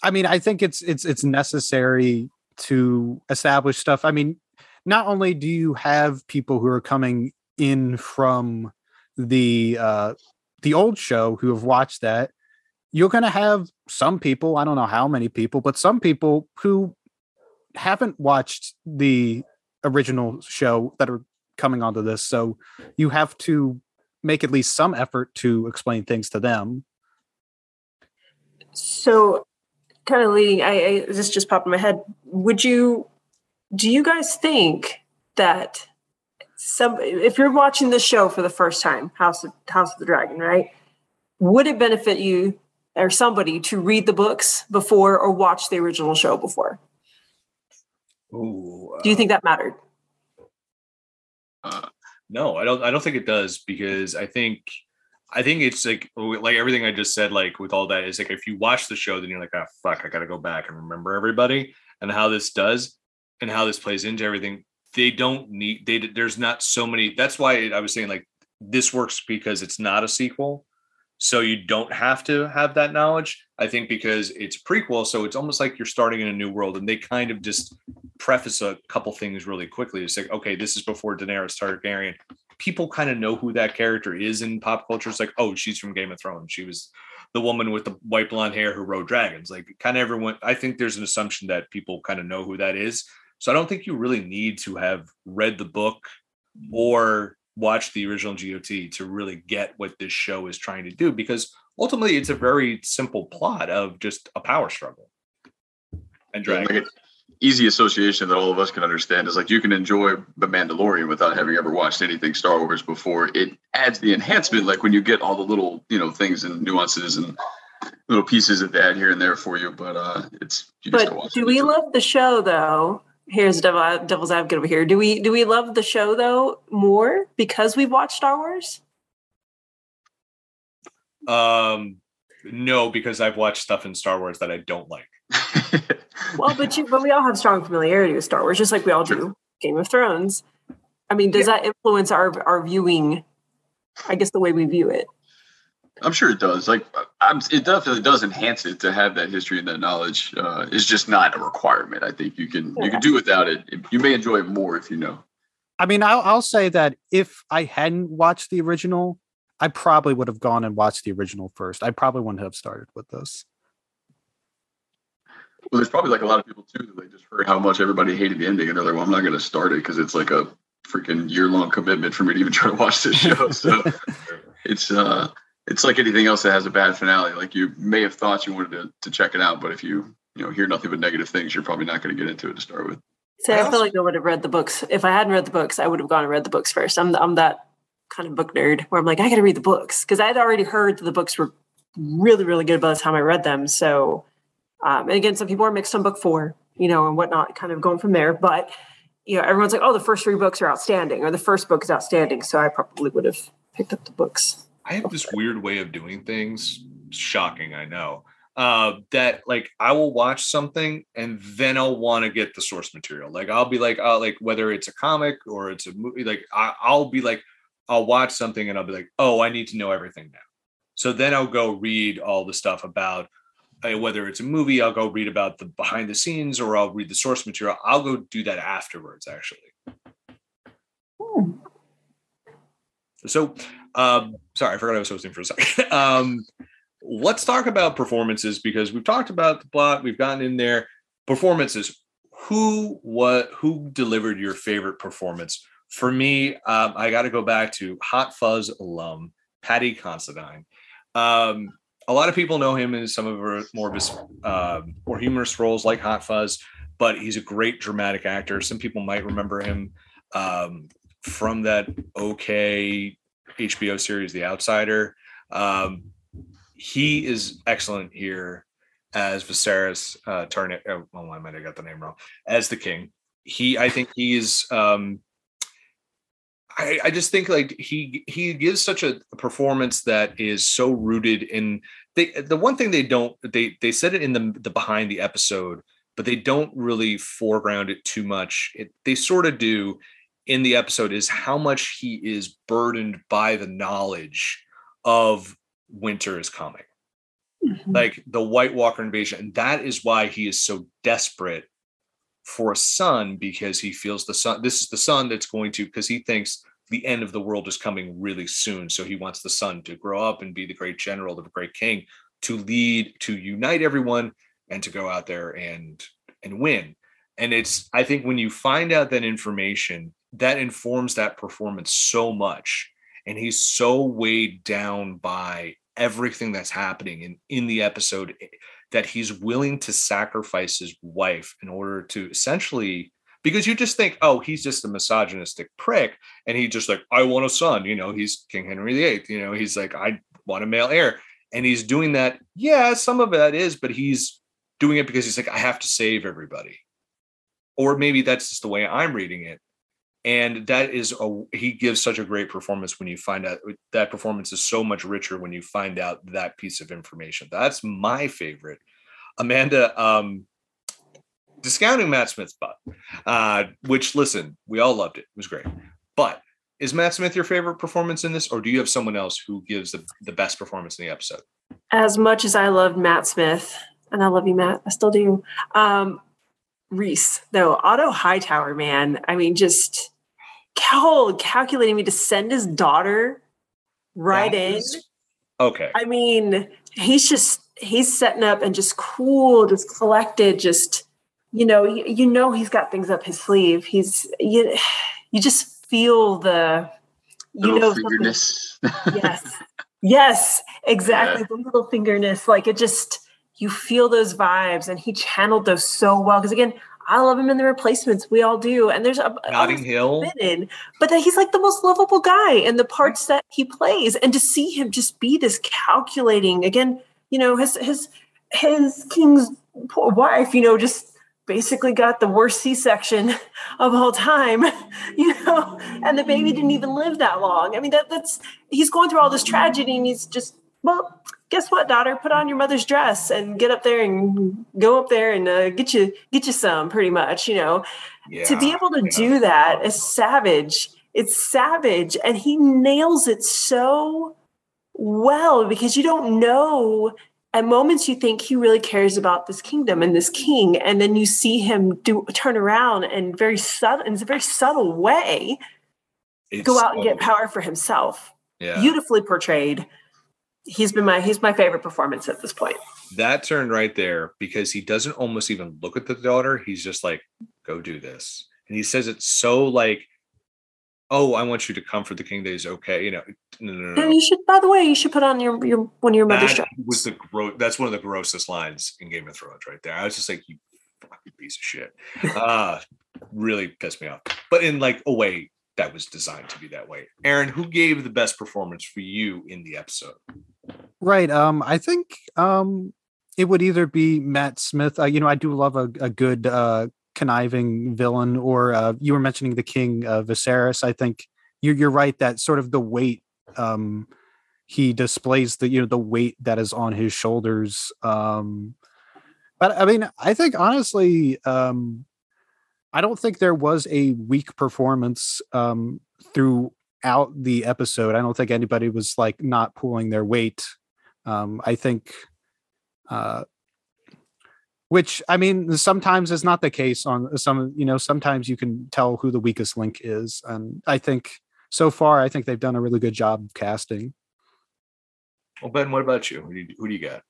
I mean, I think it's it's it's necessary to establish stuff. I mean, not only do you have people who are coming in from the uh the old show who have watched that, you're going to have some people, I don't know how many people, but some people who haven't watched the original show that are coming onto this. So you have to make at least some effort to explain things to them. So, kind of leading, I, I this just popped in my head. Would you, do you guys think that some, if you're watching the show for the first time, House of House of the Dragon, right? Would it benefit you or somebody to read the books before or watch the original show before? Ooh, uh, Do you think that mattered? Uh, no, I don't. I don't think it does because I think I think it's like like everything I just said. Like with all that is like if you watch the show, then you're like, ah, oh, fuck, I got to go back and remember everybody and how this does and how this plays into everything. They don't need. They there's not so many. That's why I was saying like this works because it's not a sequel so you don't have to have that knowledge i think because it's prequel so it's almost like you're starting in a new world and they kind of just preface a couple things really quickly. It's like okay this is before daenerys targaryen. People kind of know who that character is in pop culture. It's like oh she's from game of thrones. She was the woman with the white blonde hair who rode dragons. Like kind of everyone i think there's an assumption that people kind of know who that is. So i don't think you really need to have read the book or watch the original GOT to really get what this show is trying to do because ultimately it's a very simple plot of just a power struggle and dragon. Like easy association that all of us can understand is like you can enjoy the Mandalorian without having ever watched anything Star Wars before. It adds the enhancement, like when you get all the little you know things and nuances and little pieces that they add here and there for you. But uh, it's but do we love the show though? Here's devil, devil's advocate over here. Do we do we love the show though more because we've watched Star Wars? Um, No, because I've watched stuff in Star Wars that I don't like. well, but you, but we all have strong familiarity with Star Wars, just like we all do Game of Thrones. I mean, does yeah. that influence our our viewing? I guess the way we view it. I'm sure it does. Like, I'm, it definitely does enhance it to have that history and that knowledge. Uh, it's just not a requirement. I think you can yeah. you can do without it. You may enjoy it more if you know. I mean, I'll, I'll say that if I hadn't watched the original, I probably would have gone and watched the original first. I probably wouldn't have started with this. Well, there's probably like a lot of people too that they just heard how much everybody hated the ending, and they're like, "Well, I'm not going to start it because it's like a freaking year long commitment for me to even try to watch this show." So it's uh, it's like anything else that has a bad finale. Like you may have thought you wanted to, to check it out, but if you you know hear nothing but negative things, you're probably not going to get into it to start with. See, I, I feel like I would have read the books. If I hadn't read the books, I would have gone and read the books first. I'm I'm that kind of book nerd where I'm like, I got to read the books because I'd already heard that the books were really, really good by the time I read them. So, um, and again, some people are mixed on book four, you know, and whatnot, kind of going from there. But, you know, everyone's like, oh, the first three books are outstanding or the first book is outstanding. So I probably would have picked up the books. I have this weird way of doing things. Shocking, I know. Uh, that like I will watch something and then I'll want to get the source material. Like I'll be like, uh, like whether it's a comic or it's a movie, like I, I'll be like, I'll watch something and I'll be like, oh, I need to know everything now. So then I'll go read all the stuff about uh, whether it's a movie, I'll go read about the behind the scenes or I'll read the source material. I'll go do that afterwards, actually. Hmm. So, um, sorry, I forgot I was hosting for a second. um, let's talk about performances because we've talked about the plot, we've gotten in there. Performances. Who what who delivered your favorite performance for me, um, I got to go back to Hot Fuzz alum Paddy Considine. Um, a lot of people know him in some of her more of his uh, more humorous roles like Hot Fuzz, but he's a great dramatic actor. Some people might remember him um, from that okay HBO series, The Outsider. Um, he is excellent here as Viserys uh, Tarn. Oh, I might have got the name wrong. As the king, he I think he is um, I, I just think like he he gives such a performance that is so rooted in they the one thing they don't they they said it in the the behind the episode but they don't really foreground it too much it, they sort of do in the episode is how much he is burdened by the knowledge of winter is coming. Mm-hmm. like the white walker invasion and that is why he is so desperate for a son because he feels the son this is the son that's going to because he thinks the end of the world is coming really soon. So he wants the son to grow up and be the great general the great king to lead to unite everyone and to go out there and and win. And it's i think when you find out that information that informs that performance so much and he's so weighed down by everything that's happening in in the episode eh, that he's willing to sacrifice his wife in order to essentially because you just think, oh, he's just a misogynistic prick, and he just like, I want a son, you know, he's King Henry VIII, you know, he's like, I want a male heir, and he's doing that. Yeah, some of that is, but he's doing it because he's like, I have to save everybody, or maybe that's just the way I'm reading it. And that is a he gives such a great performance when you find out that performance is so much richer when you find out that piece of information. That's my favorite. Amanda, um, discounting Matt Smith's butt, uh, which listen, we all loved it. It was great. But is Matt Smith your favorite performance in this, or do you have someone else who gives the, the best performance in the episode? As much as I loved Matt Smith, and I love you, Matt, I still do. Um, Rhys, though, Otto Hightower, man, I mean, just cold calculating me to send his daughter right in. Okay. I mean, he's just he's setting up and just cool, just collected, just you know, you, you know he's got things up his sleeve. He's you you just feel the you little know fingerness. yes. Yes, exactly. Yeah. The little fingerness. Like it just you feel those vibes and he channeled those so well. Because again, I love him in the replacements. We all do. And there's a Notting Hill. but that he's like the most lovable guy in the parts that he plays. And to see him just be this calculating again, you know, his his his king's wife, you know, just basically got the worst C-section of all time, you know, and the baby didn't even live that long. I mean, that that's he's going through all this tragedy and he's just well, guess what, daughter? Put on your mother's dress and get up there and go up there and uh, get you get you some. Pretty much, you know, yeah, to be able to do that is savage. It's savage, and he nails it so well because you don't know. At moments, you think he really cares about this kingdom and this king, and then you see him do turn around and very subtle, in a very subtle way, it's go out and get power for himself. Yeah. Beautifully portrayed he's been my he's my favorite performance at this point. That turned right there because he doesn't almost even look at the daughter. He's just like, "Go do this," and he says it so like, "Oh, I want you to comfort the king that is okay." You know, no, no, no. you should. By the way, you should put on your your one of your mother's that was the gro- That's one of the grossest lines in Game of Thrones, right there. I was just like, "You fucking piece of shit." uh really pissed me off, but in like a way that was designed to be that way. Aaron, who gave the best performance for you in the episode? Right. Um, I think um it would either be Matt Smith. Uh, you know, I do love a, a good uh conniving villain, or uh, you were mentioning the King uh, Viserys. I think you're you're right that sort of the weight um he displays the you know the weight that is on his shoulders. Um, but I mean, I think honestly, um, I don't think there was a weak performance um, throughout the episode. I don't think anybody was like not pulling their weight. Um, I think, uh, which I mean, sometimes is not the case on some. You know, sometimes you can tell who the weakest link is, and I think so far, I think they've done a really good job casting. Well, Ben, what about you? Who do you, who do you got?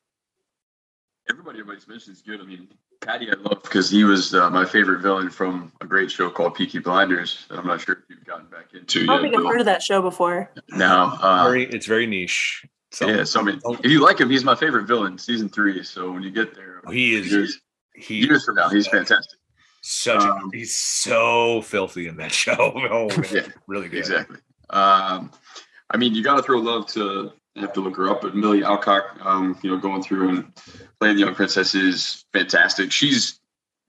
Everybody, everybody's mentioned is good. I mean, Paddy, I love because he was uh, my favorite villain from a great show called Peaky Blinders that I'm not sure if you've gotten back into. I don't think I've heard of that show before. No, uh, very, it's very niche. So, yeah, so I mean, if you like him, he's my favorite villain, season three. So when you get there, he is years, he, years from now, he's fantastic. Such um, a, he's so filthy in that show. Oh, man, yeah, really good. Exactly. Um, I mean, you got to throw love to I have to look her up, but Millie Alcock, um, you know, going through and playing the young princess is fantastic. She's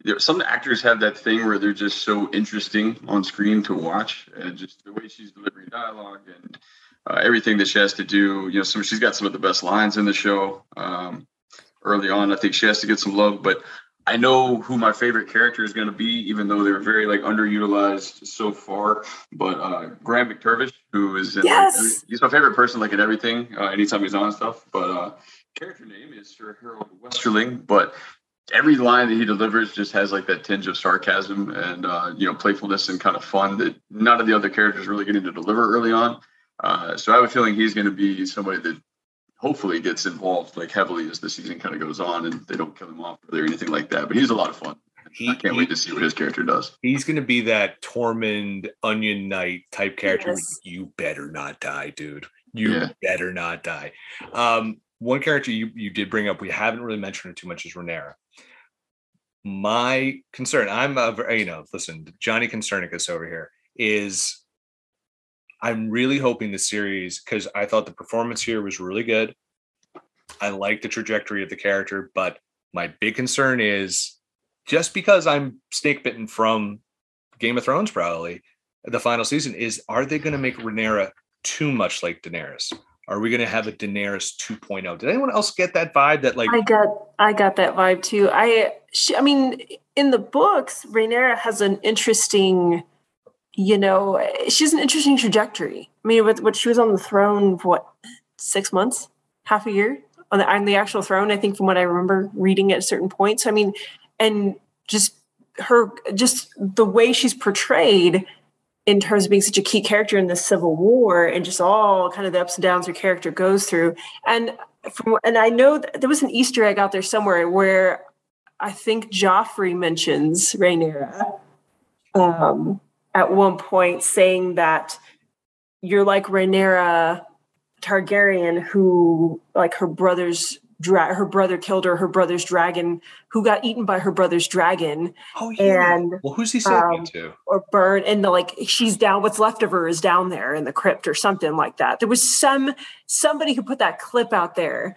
you know, some actors have that thing where they're just so interesting on screen to watch, and just the way she's delivering dialogue and uh, everything that she has to do. You know, some she's got some of the best lines in the show. Um, early on, I think she has to get some love, but I know who my favorite character is going to be, even though they're very like underutilized so far. But uh, Graham McTavish, who is in, yes. like, he's my favorite person, like in everything, uh, anytime he's on stuff. But uh, character name is Sir Harold Westerling, but every line that he delivers just has like that tinge of sarcasm and uh, you know playfulness and kind of fun that none of the other characters really getting to deliver early on. Uh, so I have a feeling he's going to be somebody that hopefully gets involved like heavily as the season kind of goes on and they don't kill him off or anything like that. But he's a lot of fun. He, I can't he, wait to see what his character does. He's going to be that Tormund Onion Knight type character. Yes. You better not die, dude. You yeah. better not die. Um, one character you, you did bring up, we haven't really mentioned it too much, is Rhaenyra. My concern, I'm a, you know, listen, Johnny Concernicus over here is I'm really hoping the series because I thought the performance here was really good. I like the trajectory of the character, but my big concern is just because I'm snake bitten from Game of Thrones, probably the final season, is are they going to make Rhaenyra too much like Daenerys? Are we going to have a Daenerys 2.0? Did anyone else get that vibe? That like I got, I got that vibe too. I, she, I mean, in the books, Rhaenyra has an interesting you know, she's an interesting trajectory. I mean, with what she was on the throne for what six months, half a year on the on the actual throne. I think from what I remember reading at certain points. I mean, and just her, just the way she's portrayed in terms of being such a key character in the Civil War, and just all kind of the ups and downs her character goes through. And from and I know there was an Easter egg out there somewhere where I think Joffrey mentions Rhaenyra. Um, at one point saying that you're like Rhaenyra Targaryen, who like her brother's dra- her brother killed her, her brother's dragon, who got eaten by her brother's dragon. Oh yeah. And well, who's he saying um, to? Or burned, and the, like she's down. What's left of her is down there in the crypt or something like that. There was some somebody who put that clip out there.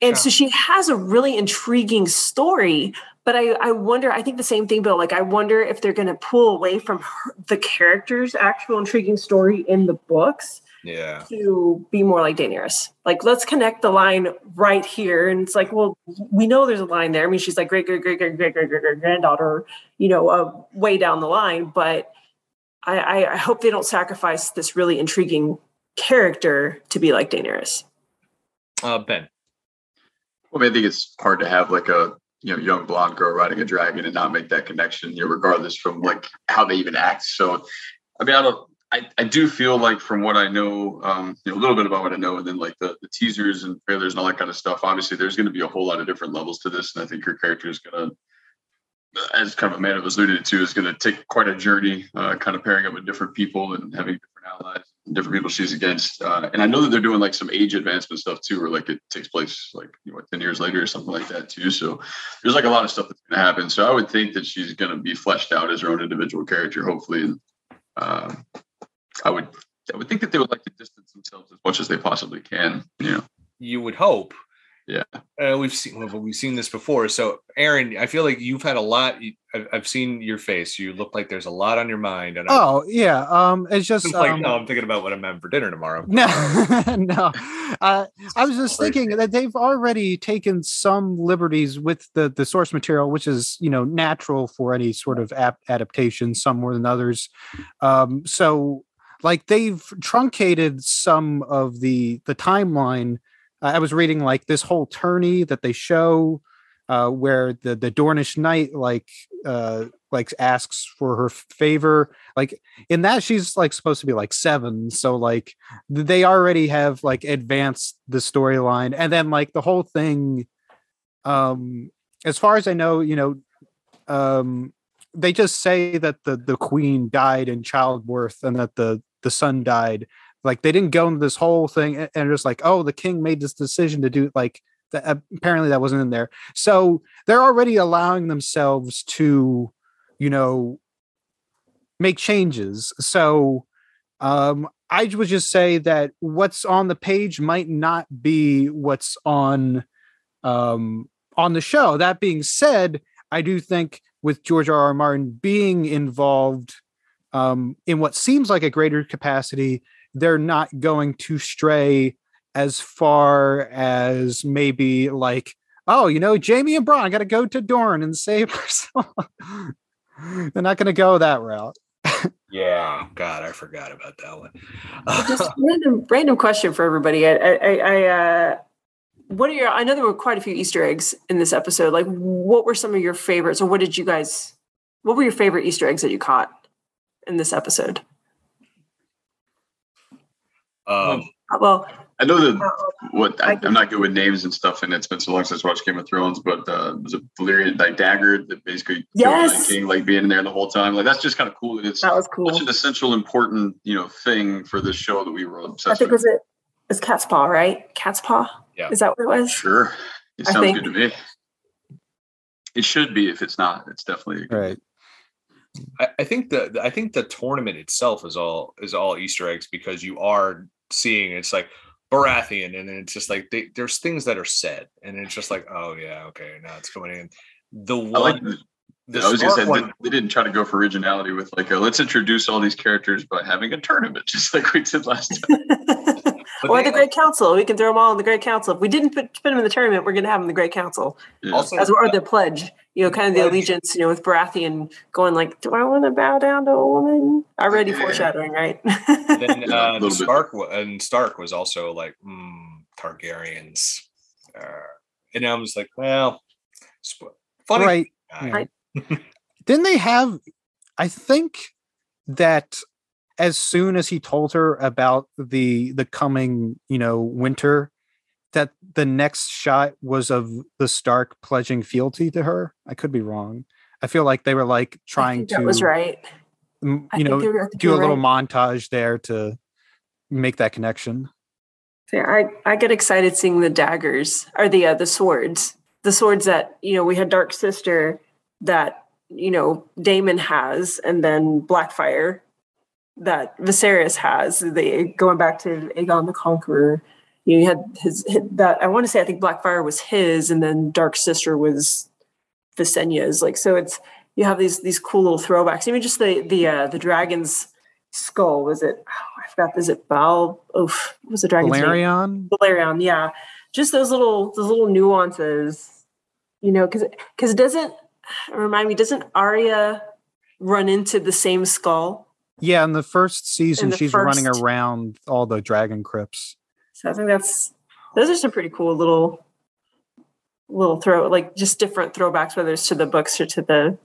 And so she has a really intriguing story, but I, I wonder i think the same thing bill like i wonder if they're going to pull away from her, the character's actual intriguing story in the books Yeah. to be more like Daenerys. Like, let's connect the line right here. And it's like, well, we know there's a line there. I mean, she's like great, great, great, great, great, great, great, great granddaughter, you know, uh, way down the line. But I, I, I hope they don't sacrifice this really intriguing character to be like Daenerys. Uh, ben. Well, I, mean, I think it's hard to have like a you know young blonde girl riding a dragon and not make that connection, you know, regardless from like how they even act. So, I mean, I don't. I, I do feel like from what I know, um, you know, a little bit about what I know, and then like the, the teasers and trailers and all that kind of stuff. Obviously, there's going to be a whole lot of different levels to this, and I think her character is going to as kind of Amanda was alluded to, is going to take quite a journey, uh, kind of pairing up with different people and having different allies, different people she's against. Uh, and I know that they're doing like some age advancement stuff too, where like it takes place like you know, ten years later or something like that too. So there's like a lot of stuff that's going to happen. So I would think that she's going to be fleshed out as her own individual character, hopefully. And um, I would I would think that they would like to distance themselves as much as they possibly can. You know, You would hope. Yeah. Uh, we've seen well, we've seen this before. So, Aaron, I feel like you've had a lot. I've, I've seen your face. You look like there's a lot on your mind. And I- Oh yeah, um, it's just it's like, um, no, I'm thinking about what I'm having for dinner tomorrow. No, no. Uh, I was just thinking that they've already taken some liberties with the the source material, which is you know natural for any sort of ap- adaptation, some more than others. Um, so, like they've truncated some of the the timeline. I was reading like this whole tourney that they show, uh, where the the Dornish knight like uh like asks for her favor. Like in that she's like supposed to be like seven. So like they already have like advanced the storyline. And then like the whole thing um as far as i know you know um they just say that the the queen died in childbirth and that the the son died like they didn't go into this whole thing and just like oh the king made this decision to do like that apparently that wasn't in there. So they're already allowing themselves to you know make changes. So um i would just say that what's on the page might not be what's on um on the show. That being said i do think with george r r. Martin being involved um in what seems like a greater capacity they're not going to stray as far as maybe like oh you know jaime and Bronn got to go to dorne and save herself they're not going to go that route Yeah. God, I forgot about that one. Just random random question for everybody. I, I, I uh, what are your? I know there were quite a few Easter eggs in this episode. Like, what were some of your favorites, or what did you guys? What were your favorite Easter eggs that you caught in this episode? Um, Uh, Well, I know that uh, what I, I can- I'm not good with names and stuff, and it's been so long since I watched Game of Thrones. But uh, was a Valyrian like dagger that basically killed the Yes. King, like being in there the whole time. Like that's just kind of cool. that It's that was cool. such an essential, important, you know, thing for this show that we were obsessed. I think with. was it was Cat's Paw, right? Cat's Paw. Yeah. Is that what it was? Sure, it sounds good to me. It should be. If it's not, it's definitely a good right I, I think the I think the tournament itself is all is all Easter eggs because you are seeing it's like Baratheon, and then it's just like they, there's things that are said, and it's just like, oh yeah, okay, now it's going in. The I like. one, The, the I was gonna say one, they, they didn't try to go for originality with like, a, let's introduce all these characters by having a tournament, just like we did last time. but or the Great Council. We can throw them all in the Great Council. If we didn't put, put them in the tournament, we're going to have them in the Great Council. Yeah. also As or the pledge, you know, kind of the Pledge. allegiance, you know, with Baratheon going like, "Do I want to bow down to a woman?" Already Yeah. foreshadowing, right? then uh. Stark and Stark was also like mm, Targaryens, uh, and I was like, well, sp- funny, right guy. Right. didn't they have i think that as soon as he told her about the the coming you know winter that the next shot was of the stark pledging fealty to her i could be wrong i feel like they were like I trying to that was right. you think know were- do a little right. montage there to make that connection Yeah, I, I get excited seeing the daggers or the uh, the swords, the swords that you know we had Dark Sister that you know Daemon has, and then Blackfyre that Viserys has. They going back to Aegon the Conqueror. You, know, you had his, his that I want to say I think Blackfyre was his, and then Dark Sister was Visenya's. Like so, it's you have these these cool little throwbacks. Even just the the uh, the dragon's skull was it? Oh, I forgot. Is it Bal? Oof, what was the dragon's name? Balerion. Balerion, yeah. Just those little those little nuances, you know, because because it doesn't remind me. Doesn't Arya run into the same skull? Yeah, in the first season, the she's running around all the dragon crypts. So I think that's those are some pretty cool little little throw like just different throwbacks, whether it's to the books or to the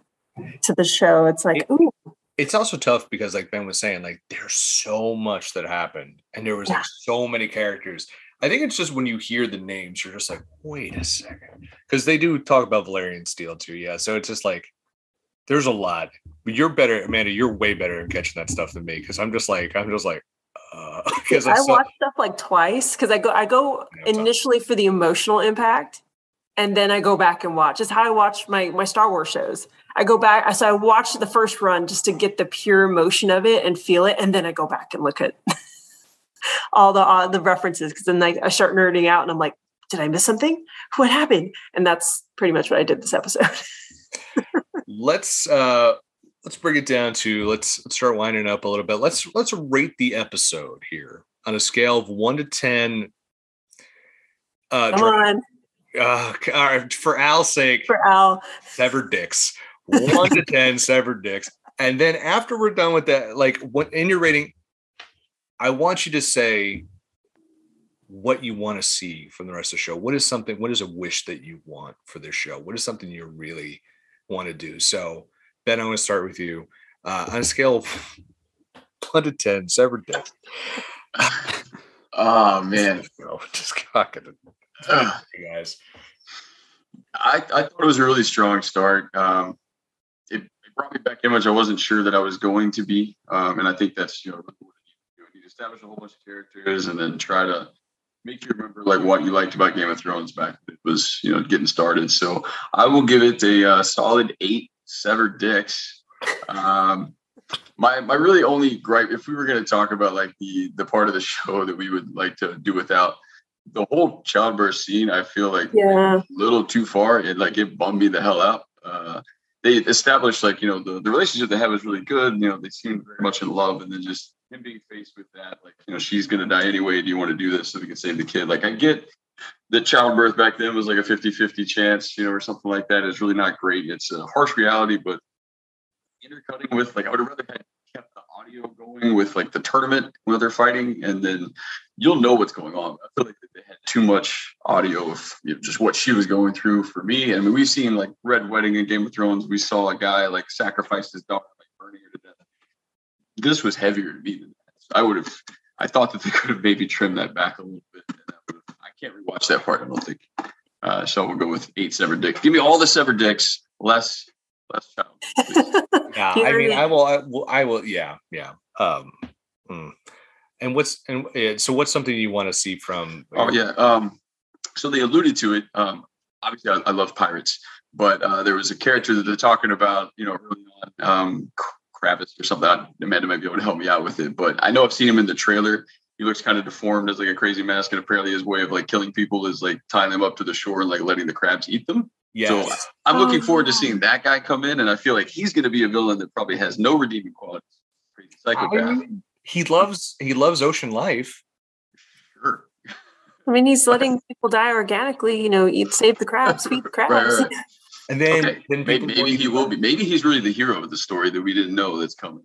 to the show. It's like, ooh, It's also tough because, like Ben was saying, like there's so much that happened, and there was Yeah. like so many characters. I think it's just when you hear the names, you're just like, wait a second, because they do talk about Valyrian Steel too. Yeah, so it's just like there's a lot. But you're better, Amanda. You're way better at catching that stuff than me because I'm just like I'm just like because I I saw, watch stuff like twice because I go I go Yeah, initially for the emotional impact, and then I go back and watch. It's how I watch my my Star Wars shows. I go back, so I watch the first run just to get the pure emotion of it and feel it, and then I go back and look at all the all the references because then like, I start nerding out and I'm like, did I miss something? What happened? And that's pretty much what I did this episode. let's uh let's bring it down to let's, let's start winding up a little bit. Let's let's rate the episode here on a scale of one to ten. Uh, Come on, uh, all right, for Al's sake, for Al. severed dicks. One to ten severed dicks. And then after we're done with that, like what in your rating, I want you to say what you want to see from the rest of the show. What is something, what is a wish that you want for this show? What is something you really want to do? So Ben, I want to start with you. Uh, on a scale of one to ten, severed dick. Oh man, No, just cocking it, you guys. I, I thought it was a really strong start. Um, it, it brought me back in which I wasn't sure that I was going to be, um, and I think that's you know really you do. You establish a whole bunch of characters and then try to make you remember like what you liked about Game of Thrones back when it was you know getting started. So I will give it a uh, solid eight severed dicks. Um, my my really only gripe, if we were going to talk about like the the part of the show that we would like to do without the whole childbirth scene, I feel like Yeah. A little too far. It like it bummed me the hell out. Uh, they established like you know the, the relationship they have is really good. You know they seem very much in love, and then just him being faced with that, like you know she's gonna die anyway. Do you want to do this so we can save the kid? Like I get that childbirth back then was like a 50-50 chance, you know, or something like that. It's really not great. It's a harsh reality, but intercutting with like I would have rather had kept the audio going with like the tournament where they're fighting, and then you'll know what's going on. I feel like they had too much audio of you know, just what she was going through for me. I mean, we've seen like Red Wedding in Game of Thrones. We saw a guy like sacrifice his daughter, like burning her to death. This was heavier to me than that. So I would have. I thought that they could have maybe trimmed that back a little bit. And that can't rewatch that part. I don't think. Uh, so we'll go with eight severed dicks. Give me all the severed dicks, less less child. Yeah, I mean, I will, I will, I will. Yeah, yeah. Um, mm. and what's and uh, so what's something you want to see from? Oh yeah. Um, so they alluded to it. Um, obviously, I, I love pirates, but uh, there was a character that they're talking about. You know, early on, um, Kravis or something. Amanda might be able to help me out with it, but I know I've seen him in the trailer. He looks kind of deformed as like a crazy mask, and apparently his way of like killing people is like tying them up to the shore and like letting the crabs eat them. Yes. So I'm looking Oh, forward to oh. seeing that guy come in, and I feel like he's going to be a villain that probably has no redeeming qualities. Crazy psychopath. I- he loves he loves ocean life. Sure. I mean, he's letting people die organically. You know, eat, save the crabs, feed the crabs. right. And then, Okay, then Maybe, maybe he will be. Maybe he's really the hero of the story that we didn't know that's coming.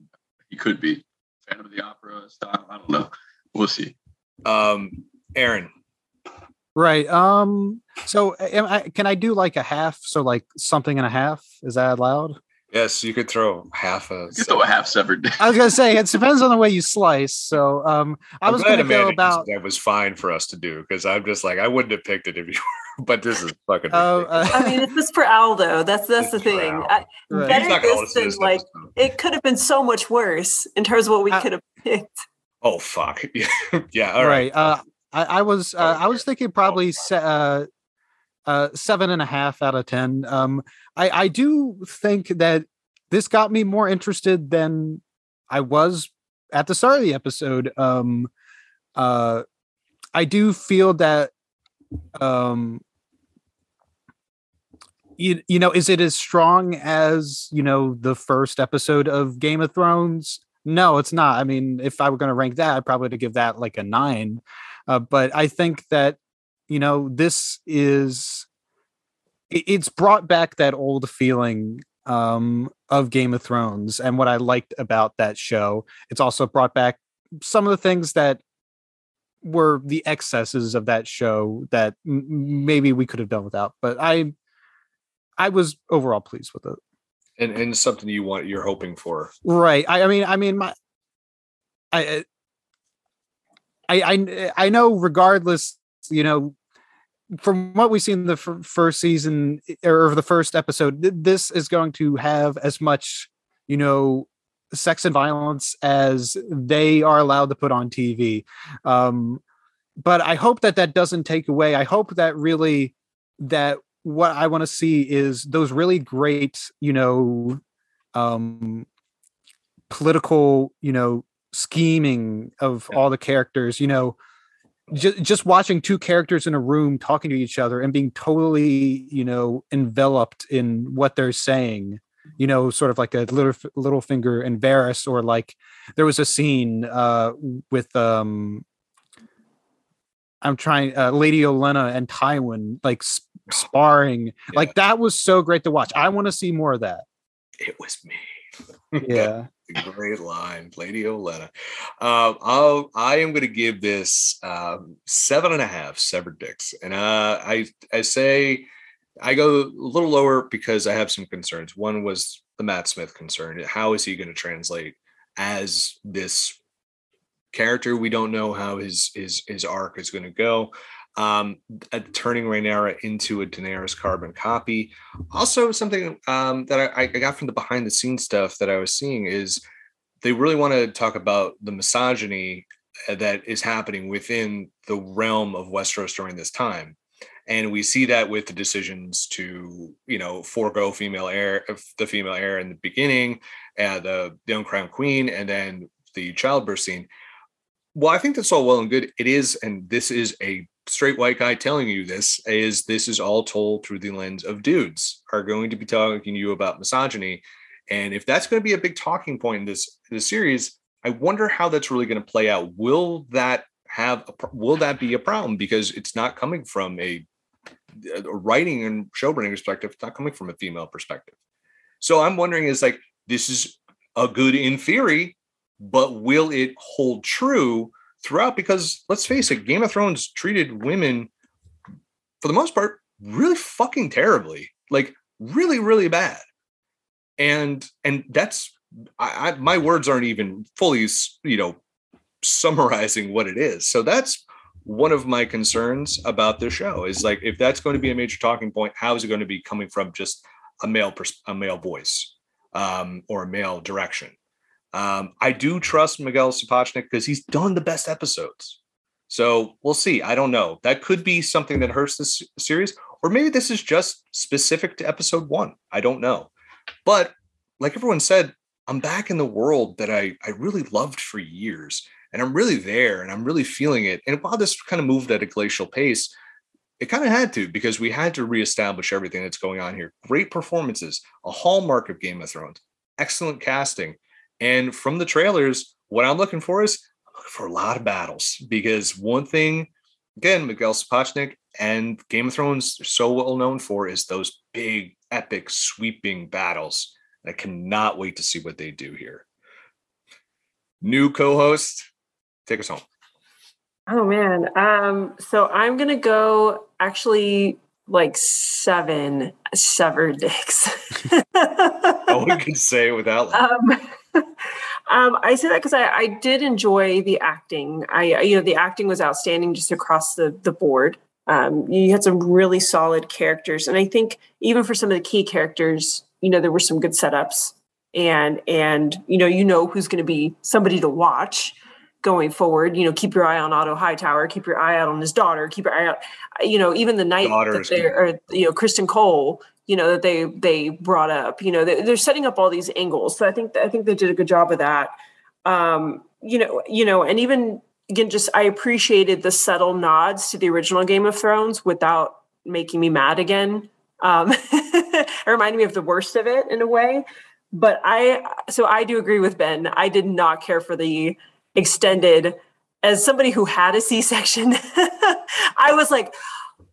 He could be. Phantom of the Opera style. I don't know. We'll see. Um, Aaron. Right. Um. So, am I, can I do like a half? So, like something and a half? Is that allowed? Yes, you could throw half a. You throw a half severed. I was gonna say it depends on the way you slice. So, um, I I'm was gonna go about. that was fine for us to do because I'm just like I wouldn't have picked it if you were, but this is fucking. Oh, uh, I mean, this is for Al though. That's that's the thing. I, Right. better He's not gonna this than like it could have been so much worse in terms of what we could have picked. Oh fuck! Yeah, yeah. All right. right. Uh, I, I was uh, I Oh, was thinking probably se- uh, uh, seven and a half out of ten. Um, I I do think that this got me more interested than I was at the start of the episode. Um, uh, I do feel that um, you, you know, is it as strong as you know the first episode of Game of Thrones? No, it's not. I mean, if I were going to rank that, I'd probably to give that like a nine. Uh, but I think that you know this is it's brought back that old feeling um, of Game of Thrones and what I liked about that show. It's also brought back some of the things that were the excesses of that show that m- maybe we could have done without. But I, I was overall pleased with it. And and something you want, you're hoping for, right? I, I mean, I mean, my, I, I, I, I know. Regardless, you know, from what we've seen the f- first season or the first episode, th- this is going to have as much, you know, sex and violence as they are allowed to put on TV. Um, but I hope that that doesn't take away. I hope that really that what I want to see is those really great, you know, um, political, you know, scheming of all the characters, you know, just, just watching two characters in a room talking to each other and being totally you know enveloped in what they're saying you know sort of like a little Littlefinger and Varys or like there was a scene uh with um I'm trying uh, Lady Olenna and Tywin like sp- sparring yeah. like that was so great to watch I want to see more of that it was me yeah great line, Lady Olenna. Uh, I'll, I am going to give this um, seven and a half severed dicks, and uh, I I say I go a little lower because I have some concerns. One was the Matt Smith concern. How is he going to translate as this character? We don't know how his his his arc is going to go um, turning Rhaenyra into a Daenerys carbon copy. Also, something um, that I, I, got from the behind the scenes stuff that I was seeing is they really want to talk about the misogyny uh, that is happening within the realm of Westeros during this time. And we see that with the decisions to, you know, forego female heir, the female heir in the beginning, uh, the, the uncrowned queen, and then the childbirth scene. Well, I think that's all well and good. It is, and this is a straight white guy telling you this is this is all told through the lens of dudes are going to be talking to you about misogyny. And if that's going to be a big talking point in this this series i wonder how that's really going to play out. Will that have a, will that be a problem? Because it's not coming from a, a writing and showrunning perspective it's not coming from a female perspective. So i'm wondering is like this is a good in theory but will it hold true throughout because let's face it, Game of Thrones treated women for the most part really fucking terribly, like really, really bad. And and that's I, I my words aren't even fully you know summarizing what it is. So that's one of my concerns about the show is like if that's going to be a major talking point, how is it going to be coming from just a male pers- a male voice um, or a male direction? Um, I do trust Miguel Sapochnik because he's done the best episodes. So we'll see. I don't know. That could be something that hurts this series, or maybe this is just specific to episode one. I don't know. But like everyone said, I'm back in the world that I, I really loved for years. And I'm really there and I'm really feeling it. And while this kind of moved at a glacial pace, it kind of had to because we had to reestablish everything that's going on here. Great performances, a hallmark of Game of Thrones, excellent casting. And from the trailers, what I'm looking for is I'm looking for a lot of battles because one thing, again, Miguel Sapochnik and Game of Thrones are so well known for is those big, epic, sweeping battles. I cannot wait to see what they do here. New co-host, take us home. Oh man. Um, so I'm gonna go actually like seven severed dicks. no one can say it without. Um, um, I say that because I, I, did enjoy the acting. I, you know, the acting was outstanding just across the the board. Um, you had some really solid characters, and I think even for some of the key characters, you know, there were some good setups, and and you know, you know who's going to be somebody to watch going forward. You know, keep your eye on Otto Hightower, keep your eye out on his daughter, keep your eye out. You know, even the night that they or you know Criston Cole you know that they they brought up you know they, are setting up all these angles so i think i think they did a good job of that um you know you know and even again just i appreciated the subtle nods to the original game of thrones without making me mad again um it reminded me of the worst of it in a way but I so I do agree with Ben. I did not care for the extended. As somebody who had a C section, I was like,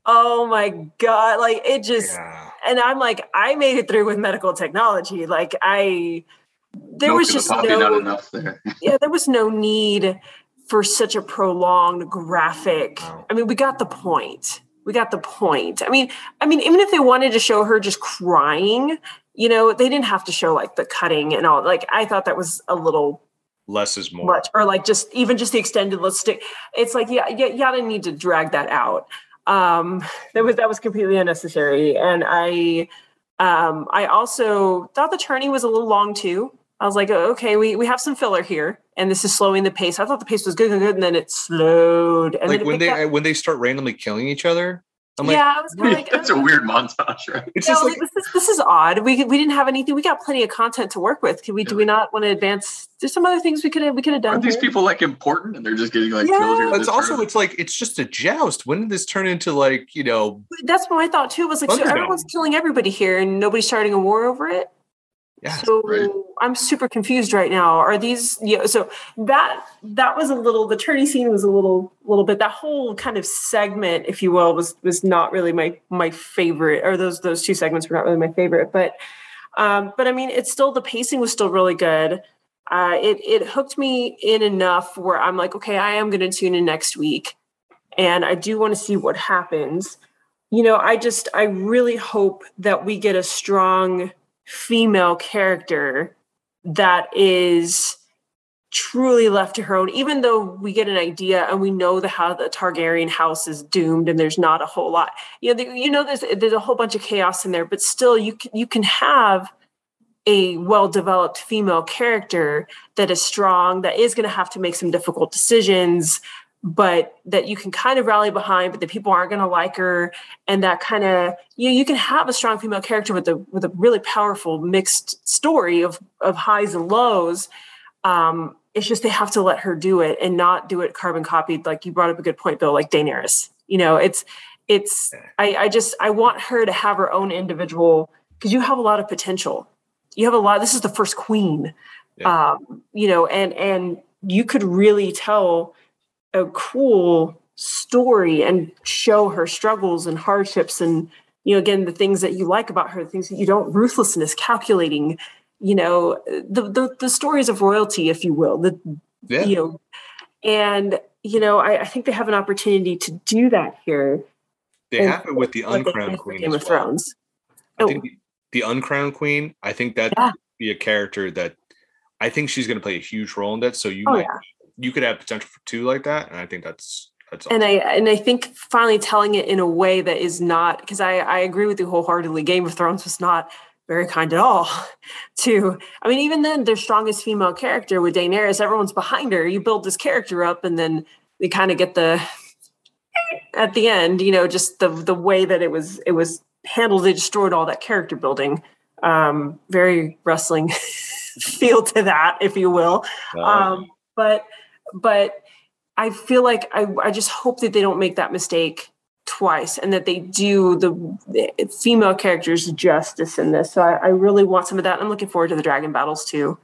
oh my god, like it just. Yeah. And I'm like, I made it through with medical technology. Like I, there was just no, not enough there. yeah, there was no need for such a prolonged graphic. Wow. I mean, we got the point. We got the point. I mean, I mean, even if they wanted to show her just crying, you know, they didn't have to show like the cutting and all. Like, I thought that was a little less is more. Much, or like just even just the extended. Let's stick. It's like yeah, yeah, you gotta need to drag that out. Um, that was that was completely unnecessary, and I, um, I also thought the tourney was a little long too. I was like, oh, okay, we, we have some filler here, and this is slowing the pace. I thought the pace was good, good, good, and then it slowed. And like when they up. when they start randomly killing each other. I'm like, yeah, I was kind of like, that's oh, a weird montage, right? It's yeah, just like, like, this is this is odd. We we didn't have anything. We got plenty of content to work with. Can we? Yeah. Do we not want to advance? There's some other things we could have we could have done. Are these here. people like important, and they're just getting like yeah. killed? It's also room? it's like it's just a joust. When did this turn into like you know? That's what I thought too. Was like so everyone's killing everybody here, and nobody's starting a war over it. Yeah, so. I'm super confused right now. Are these you know, so that that was a little the tourney scene was a little little bit that whole kind of segment, if you will, was was not really my my favorite, or those those two segments were not really my favorite. But um, but I mean it's still the pacing was still really good. Uh, it it hooked me in enough where I'm like, okay, I am gonna tune in next week. And I do want to see what happens. You know, I just I really hope that we get a strong female character that is truly left to her own even though we get an idea and we know the how the Targaryen house is doomed and there's not a whole lot. You know you know there's there's a whole bunch of chaos in there but still you can, you can have a well developed female character that is strong that is going to have to make some difficult decisions but that you can kind of rally behind, but the people aren't going to like her, and that kind of you know, you can have a strong female character with a with a really powerful mixed story of of highs and lows. Um, it's just they have to let her do it and not do it carbon copied. Like you brought up a good point, Bill. Like Daenerys, you know, it's it's I, I just I want her to have her own individual because you have a lot of potential. You have a lot. This is the first queen, yeah. um, you know, and and you could really tell a cool story and show her struggles and hardships and you know again the things that you like about her the things that you don't ruthlessness calculating you know the the, the stories of royalty if you will the yeah. you know and you know I, I, think they have an opportunity to do that here they have it with the uncrowned queen game of well. thrones I oh. think the, the, uncrowned queen i think that yeah. be a character that i think she's going to play a huge role in that so you oh, might yeah you could have potential for two like that, and I think that's that's awesome. and I and I think finally telling it in a way that is not because I I agree with you wholeheartedly. Game of Thrones was not very kind at all to I mean even then their strongest female character with Daenerys everyone's behind her you build this character up and then they kind of get the at the end you know just the the way that it was it was handled they destroyed all that character building um very wrestling feel to that if you will um but but I feel like I, I just hope that they don't make that mistake twice and that they do the, the female characters justice in this. So I, I, really want some of that. I'm looking forward to the dragon battles too.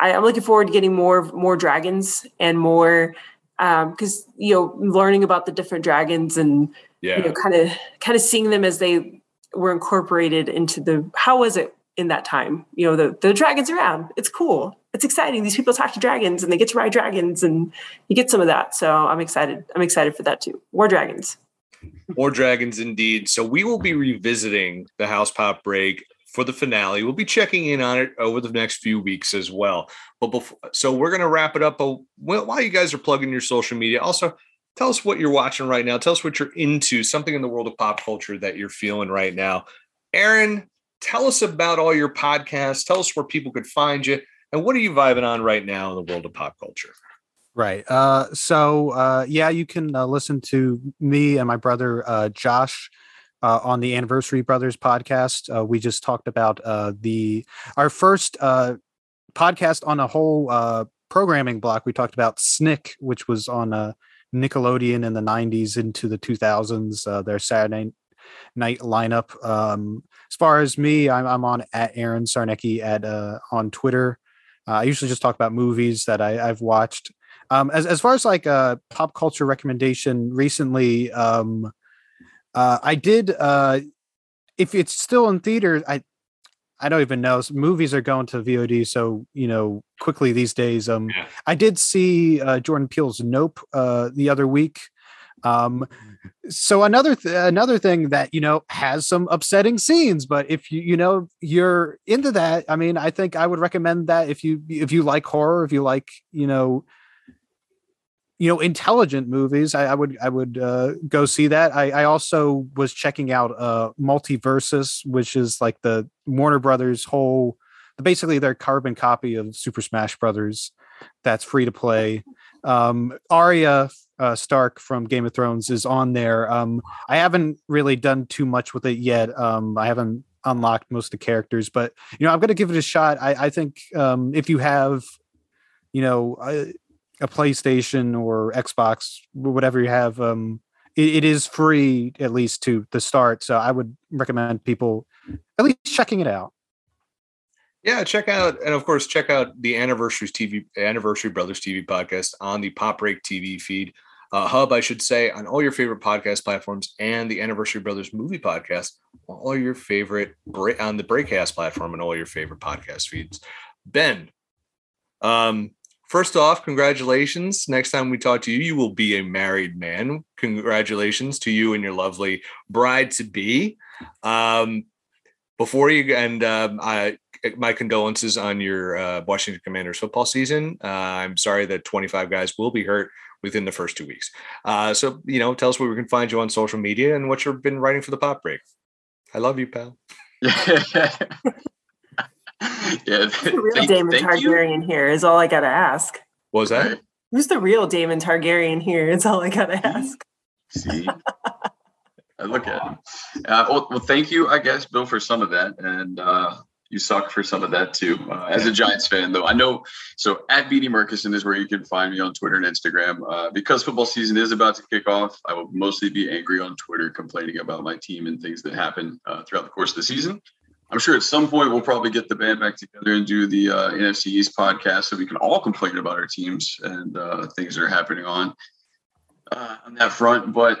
I, am looking forward to getting more more dragons and more because um, you know learning about the different dragons and yeah. you know kind of kind of seeing them as they were incorporated into the how was it in that time you know the the dragons around it's cool it's exciting. These people talk to dragons and they get to ride dragons and you get some of that. So I'm excited. I'm excited for that too. War dragons. War dragons indeed. So we will be revisiting the House Pop break for the finale. We'll be checking in on it over the next few weeks as well. But before, so we're going to wrap it up. But while you guys are plugging your social media, also tell us what you're watching right now. Tell us what you're into, something in the world of pop culture that you're feeling right now. Aaron, tell us about all your podcasts. Tell us where people could find you and what are you vibing on right now in the world of pop culture? Right. Uh, so uh, yeah, you can uh, listen to me and my brother uh, Josh uh, on the Anniversary Brothers podcast. Uh, we just talked about the our first podcast on a whole programming block. We talked about Snick, which was on Nickelodeon in the '90s into the 2000s. their Saturday night lineup. Um, as far as me, I'm, I'm on at Aaron Sarnecki at on Twitter. Uh, I usually just talk about movies that I, have watched. Um, as as far as like a pop culture recommendation recently, um, uh, I did. Uh, if it's still in theaters, I I don't even know. Movies are going to VOD so you know quickly these days. Um, yeah. I did see uh, Jordan Peele's Nope uh, the other week. Um, so another th- another thing that you know has some upsetting scenes, but if you you know you're into that, I mean, I think I would recommend that if you if you like horror, if you like you know you know intelligent movies i, I would i would uh, go see that. I, I also was checking out uh MultiVersus which is like the warner brothers whole basically their carbon copy of super smash brothers that's free to play. Um Arya uh, stark from game of thrones is on there um i haven't really done too much with it yet um i haven't unlocked most of the characters but you know i'm gonna give it a shot i i think um if you have you know uh, a PlayStation or Xbox, whatever you have, um, it, it is free at least to the start. So I would recommend people at least checking it out. Yeah, check out and of course check out the Anniversaries TV Anniversary Brothers TV podcast on the Pop Break TV feed. Uh, hub, I should say, on all your favorite podcast platforms, and the Anniversary Brothers movie podcast, all your favorite on the Breakcast platform, and all your favorite podcast feeds. Ben, um, First off, congratulations. Next time we talk to you, you will be a married man. Congratulations to you and your lovely bride to be. Um, before you and um, I, my condolences on your uh, Washington Commanders football season. Uh, I'm sorry that 25 guys will be hurt within the first two weeks. Uh, so, you know, tell us where we can find you on social media and what you've been writing for the Pop Break. I love you, pal. yeah. Who's the real thank, Daemon thank Targaryen you? here is all I gotta ask. What was that? Who's the real Daemon Targaryen here? Is all I gotta ask. See, I look at him. Uh, well, well, thank you, I guess, Bill, for some of that, and uh, you suck for some of that too. Uh, as a Giants fan, though, I know. So at BD Murkison is where you can find me on Twitter and Instagram. Uh, because football season is about to kick off, I will mostly be angry on Twitter, complaining about my team and things that happen uh, throughout the course of the season. I'm sure at some point we'll probably get the band back together and do the uh, NFC East podcast so we can all complain about our teams and uh, things that are happening on uh, on that front. But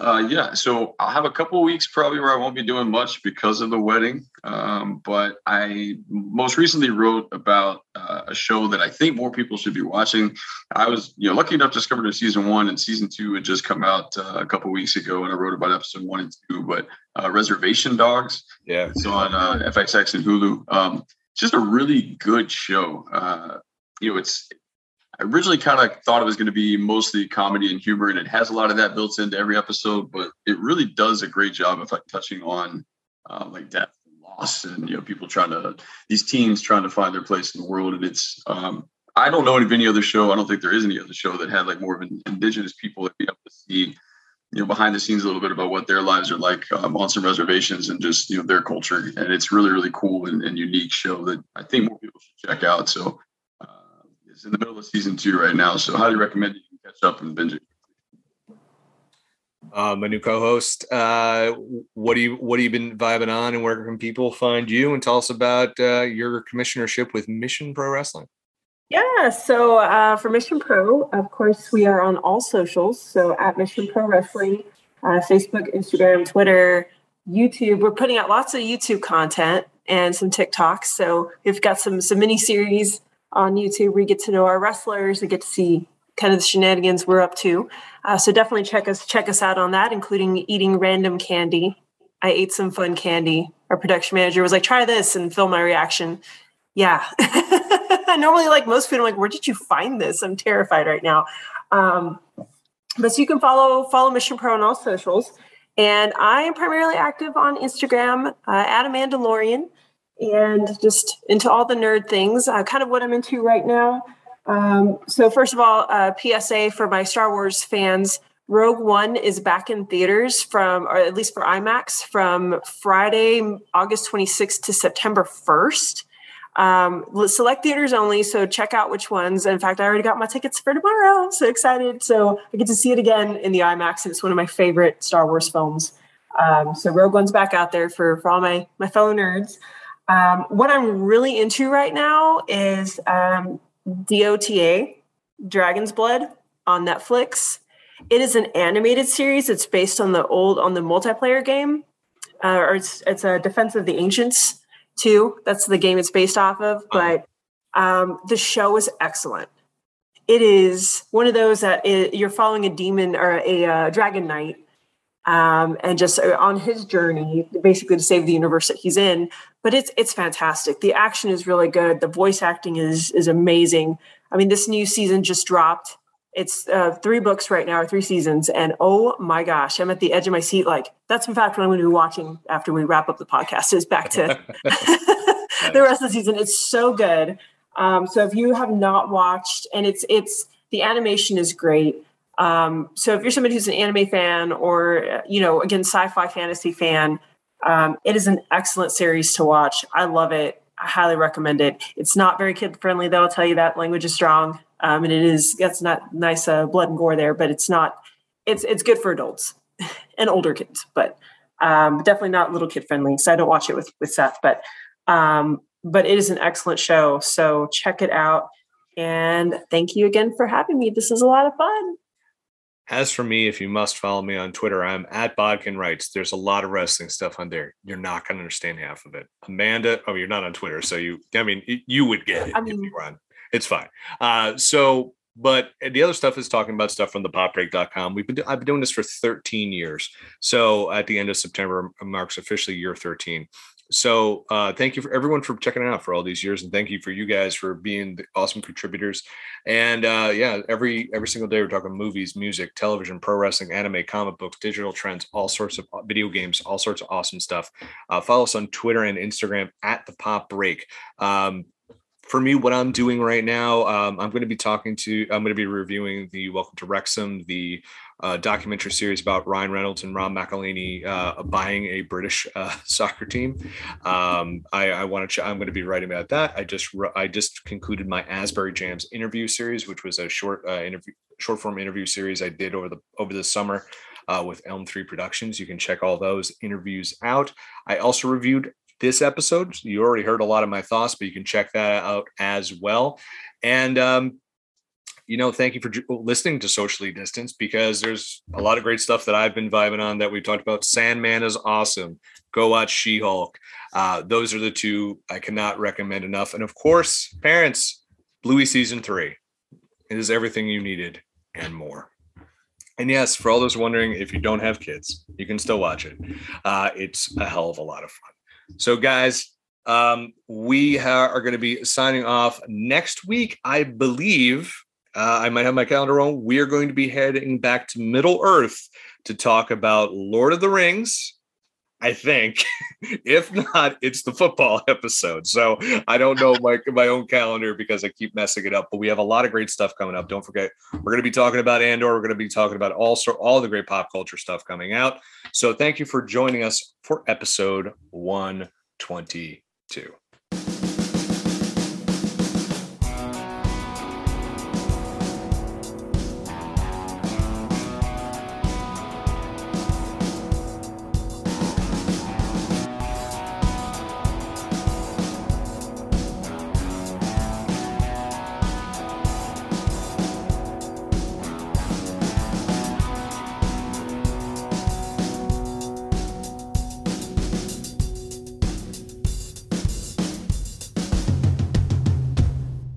uh, yeah, so I'll have a couple weeks probably where I won't be doing much because of the wedding. Um, but I most recently wrote about uh, a show that I think more people should be watching. I was, you know, lucky enough to discover it in season one and season two had just come out uh, a couple weeks ago, and I wrote about episode one and two. But uh, Reservation Dogs, yeah, it's on uh, FXX and Hulu. Um, it's just a really good show. Uh, you know, it's I originally kind of thought it was going to be mostly comedy and humor, and it has a lot of that built into every episode. But it really does a great job of like touching on uh, like death and loss, and you know people trying to these teams trying to find their place in the world. And it's um, I don't know of any other show. I don't think there is any other show that had like more of an indigenous people that be able to see you know behind the scenes a little bit about what their lives are like um, on some reservations and just you know their culture and it's really really cool and, and unique show that i think more people should check out so it's in the middle of season two right now, so highly recommend you can catch up and binge it. Uh, my new co-host. Uh, what do you what have you been vibing on, and where can people find you? And tell us about uh, your commissionership with Mission Pro Wrestling. Yeah, so uh, for Mission Pro, of course, we are on all socials. So at Mission Pro Wrestling, uh, Facebook, Instagram, Twitter, YouTube. We're putting out lots of YouTube content and some TikToks. So we've got some some mini series on YouTube. We get to know our wrestlers. We get to see kind of the shenanigans we're up to. Uh, so definitely check us check us out on that, including eating random candy. I ate some fun candy. Our production manager was like, "Try this," and film my reaction. Yeah, I normally like most food. I'm like, "Where did you find this?" I'm terrified right now. Um, but so you can follow follow Mission Pro on all socials, and I am primarily active on Instagram uh, at Amanda Lorian and just into all the nerd things, uh, kind of what I'm into right now. Um, so, first of all, uh, PSA for my Star Wars fans Rogue One is back in theaters from, or at least for IMAX, from Friday, August 26th to September 1st. Um, select theaters only, so check out which ones. In fact, I already got my tickets for tomorrow. I'm so excited. So I get to see it again in the IMAX, and it's one of my favorite Star Wars films. Um, so Rogue One's back out there for, for all my, my fellow nerds. Um, what I'm really into right now is um, DOTA, Dragon's Blood on Netflix. It is an animated series. It's based on the old on the multiplayer game, uh, or it's it's a Defense of the Ancients too. That's the game it's based off of. But um, the show is excellent. It is one of those that it, you're following a demon or a uh, dragon knight, um, and just uh, on his journey, basically to save the universe that he's in. But it's it's fantastic. The action is really good. The voice acting is is amazing. I mean, this new season just dropped it's uh, three books right now, or three seasons, and oh my gosh, I'm at the edge of my seat. Like that's in fact what I'm going to be watching after we wrap up the podcast. Is back to the rest of the season. It's so good. Um, so if you have not watched, and it's it's the animation is great. Um, so if you're somebody who's an anime fan or you know again sci-fi fantasy fan, um, it is an excellent series to watch. I love it. I highly recommend it. It's not very kid friendly though. I'll tell you that language is strong um, and it is that's not nice uh, blood and gore there, but it's not. It's it's good for adults and older kids, but um, definitely not little kid friendly. So I don't watch it with with Seth, but um, but it is an excellent show. So check it out. And thank you again for having me. This is a lot of fun. As for me, if you must follow me on Twitter, I'm at Bodkin Writes. There's a lot of wrestling stuff on there. You're not going to understand half of it. Amanda, oh, you're not on Twitter, so you, I mean, you would get it I mean, if you were on it's fine. Uh, so, but the other stuff is talking about stuff from the popbreak.com. We've been, I've been doing this for 13 years. So at the end of September marks officially year 13. So uh, thank you for everyone for checking it out for all these years, and thank you for you guys for being the awesome contributors. And uh, yeah, every every single day we're talking movies, music, television, pro wrestling, anime, comic books, digital trends, all sorts of uh, video games, all sorts of awesome stuff. Uh, follow us on Twitter and Instagram at the Pop Break. Um, for me, what I'm doing right now, um, I'm going to be talking to, I'm going to be reviewing the Welcome to Wrexham, the uh, documentary series about Ryan Reynolds and Rob McElhenney uh, buying a British uh, soccer team. Um, I, I want to, I'm going to be writing about that. I just, I just concluded my Asbury Jams interview series, which was a short uh, interview, short form interview series I did over the over the summer. Uh, with Elm 3 Productions. You can check all those interviews out. I also reviewed this episode. You already heard a lot of my thoughts, but you can check that out as well. And, um, you know, thank you for listening to Socially Distance because there's a lot of great stuff that I've been vibing on that we've talked about. Sandman is awesome. Go watch She Hulk. Uh, those are the two I cannot recommend enough. And of course, parents, Bluey season three. It is everything you needed and more. And yes, for all those wondering, if you don't have kids, you can still watch it. Uh, it's a hell of a lot of fun. So, guys, um, we ha- are going to be signing off next week. I believe uh, I might have my calendar wrong. We are going to be heading back to Middle Earth to talk about Lord of the Rings. I think. if not, it's the football episode. So I don't know my, my own calendar because I keep messing it up. But we have a lot of great stuff coming up. Don't forget, we're going to be talking about Andor. We're going to be talking about also all the great pop culture stuff coming out. So thank you for joining us for episode 122.